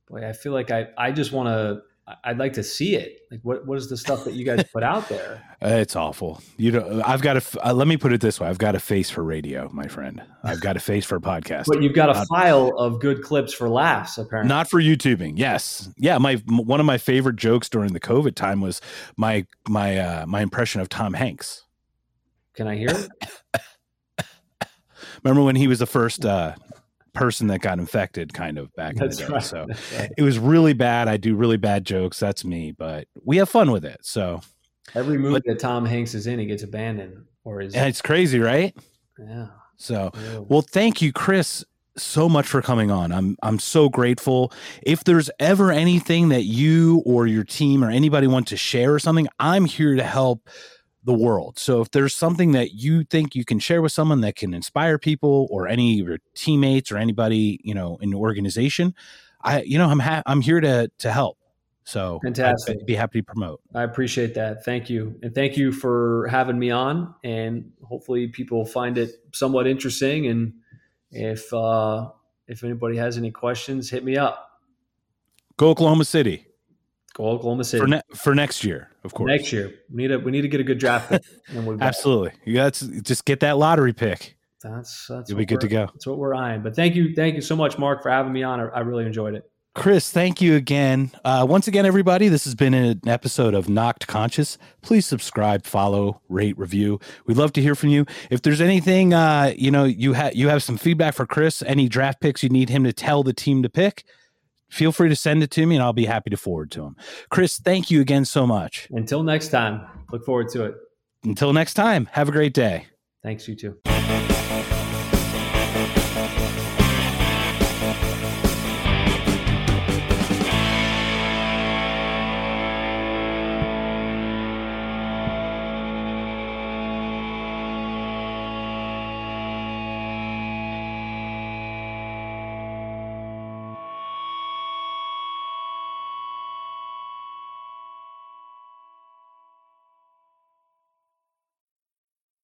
boy i feel like i i just want to i'd like to see it like what what is the stuff that you guys *laughs* put out there Uh, It's awful. You know, I've got a. Uh, let me put it this way: I've got a face for radio, my friend. I've got a face for podcast. But you've got a file of good clips for laughs, apparently. Not for YouTubing. Yes, yeah. My one of my favorite jokes during the COVID time was my my uh, my impression of Tom Hanks. Can I hear it? *coughs* Remember when he was the first uh, person that got infected, kind of back in That's the day. right. So right. it was really bad. I do really bad jokes. That's me, but we have fun with it. So Every movie But- that Tom Hanks is in, he gets abandoned or is and it's crazy, right? yeah. So well, thank you, Chris, so much for coming on. I'm I'm so grateful. If there's ever anything that you or your team or anybody want to share or something, I'm here to help the world. So if there's something that you think you can share with someone that can inspire people or any of your teammates or anybody, you know, in the organization, I you know, I'm ha- I'm here to to help. So Fantastic. I'd be happy to promote. I appreciate that. Thank you. And thank you for having me on. And hopefully people find it somewhat interesting. And if uh if anybody has any questions, hit me up. Go Oklahoma City Oklahoma City. for ne- for next year, of course. Next year. We need to we need to get a good draft pick. *laughs* and we'll Absolutely. You got to just get that lottery pick. That's that's You'll be good to go. That's what we're eyeing. But thank you, thank you so much, Mark, for having me on. I, I really enjoyed it. Chris, thank you again. Uh, once again, everybody, this has been an episode of Knocked Conscious. Please subscribe, follow, rate, review. We'd love to hear from you. If there's anything, uh, you know, you have you have some feedback for Chris, any draft picks you need him to tell the team to pick, feel free to send it to me, and I'll be happy to forward to him. Chris, thank you again so much. Until next time, look forward to it. Until next time, have a great day. Thanks, you too.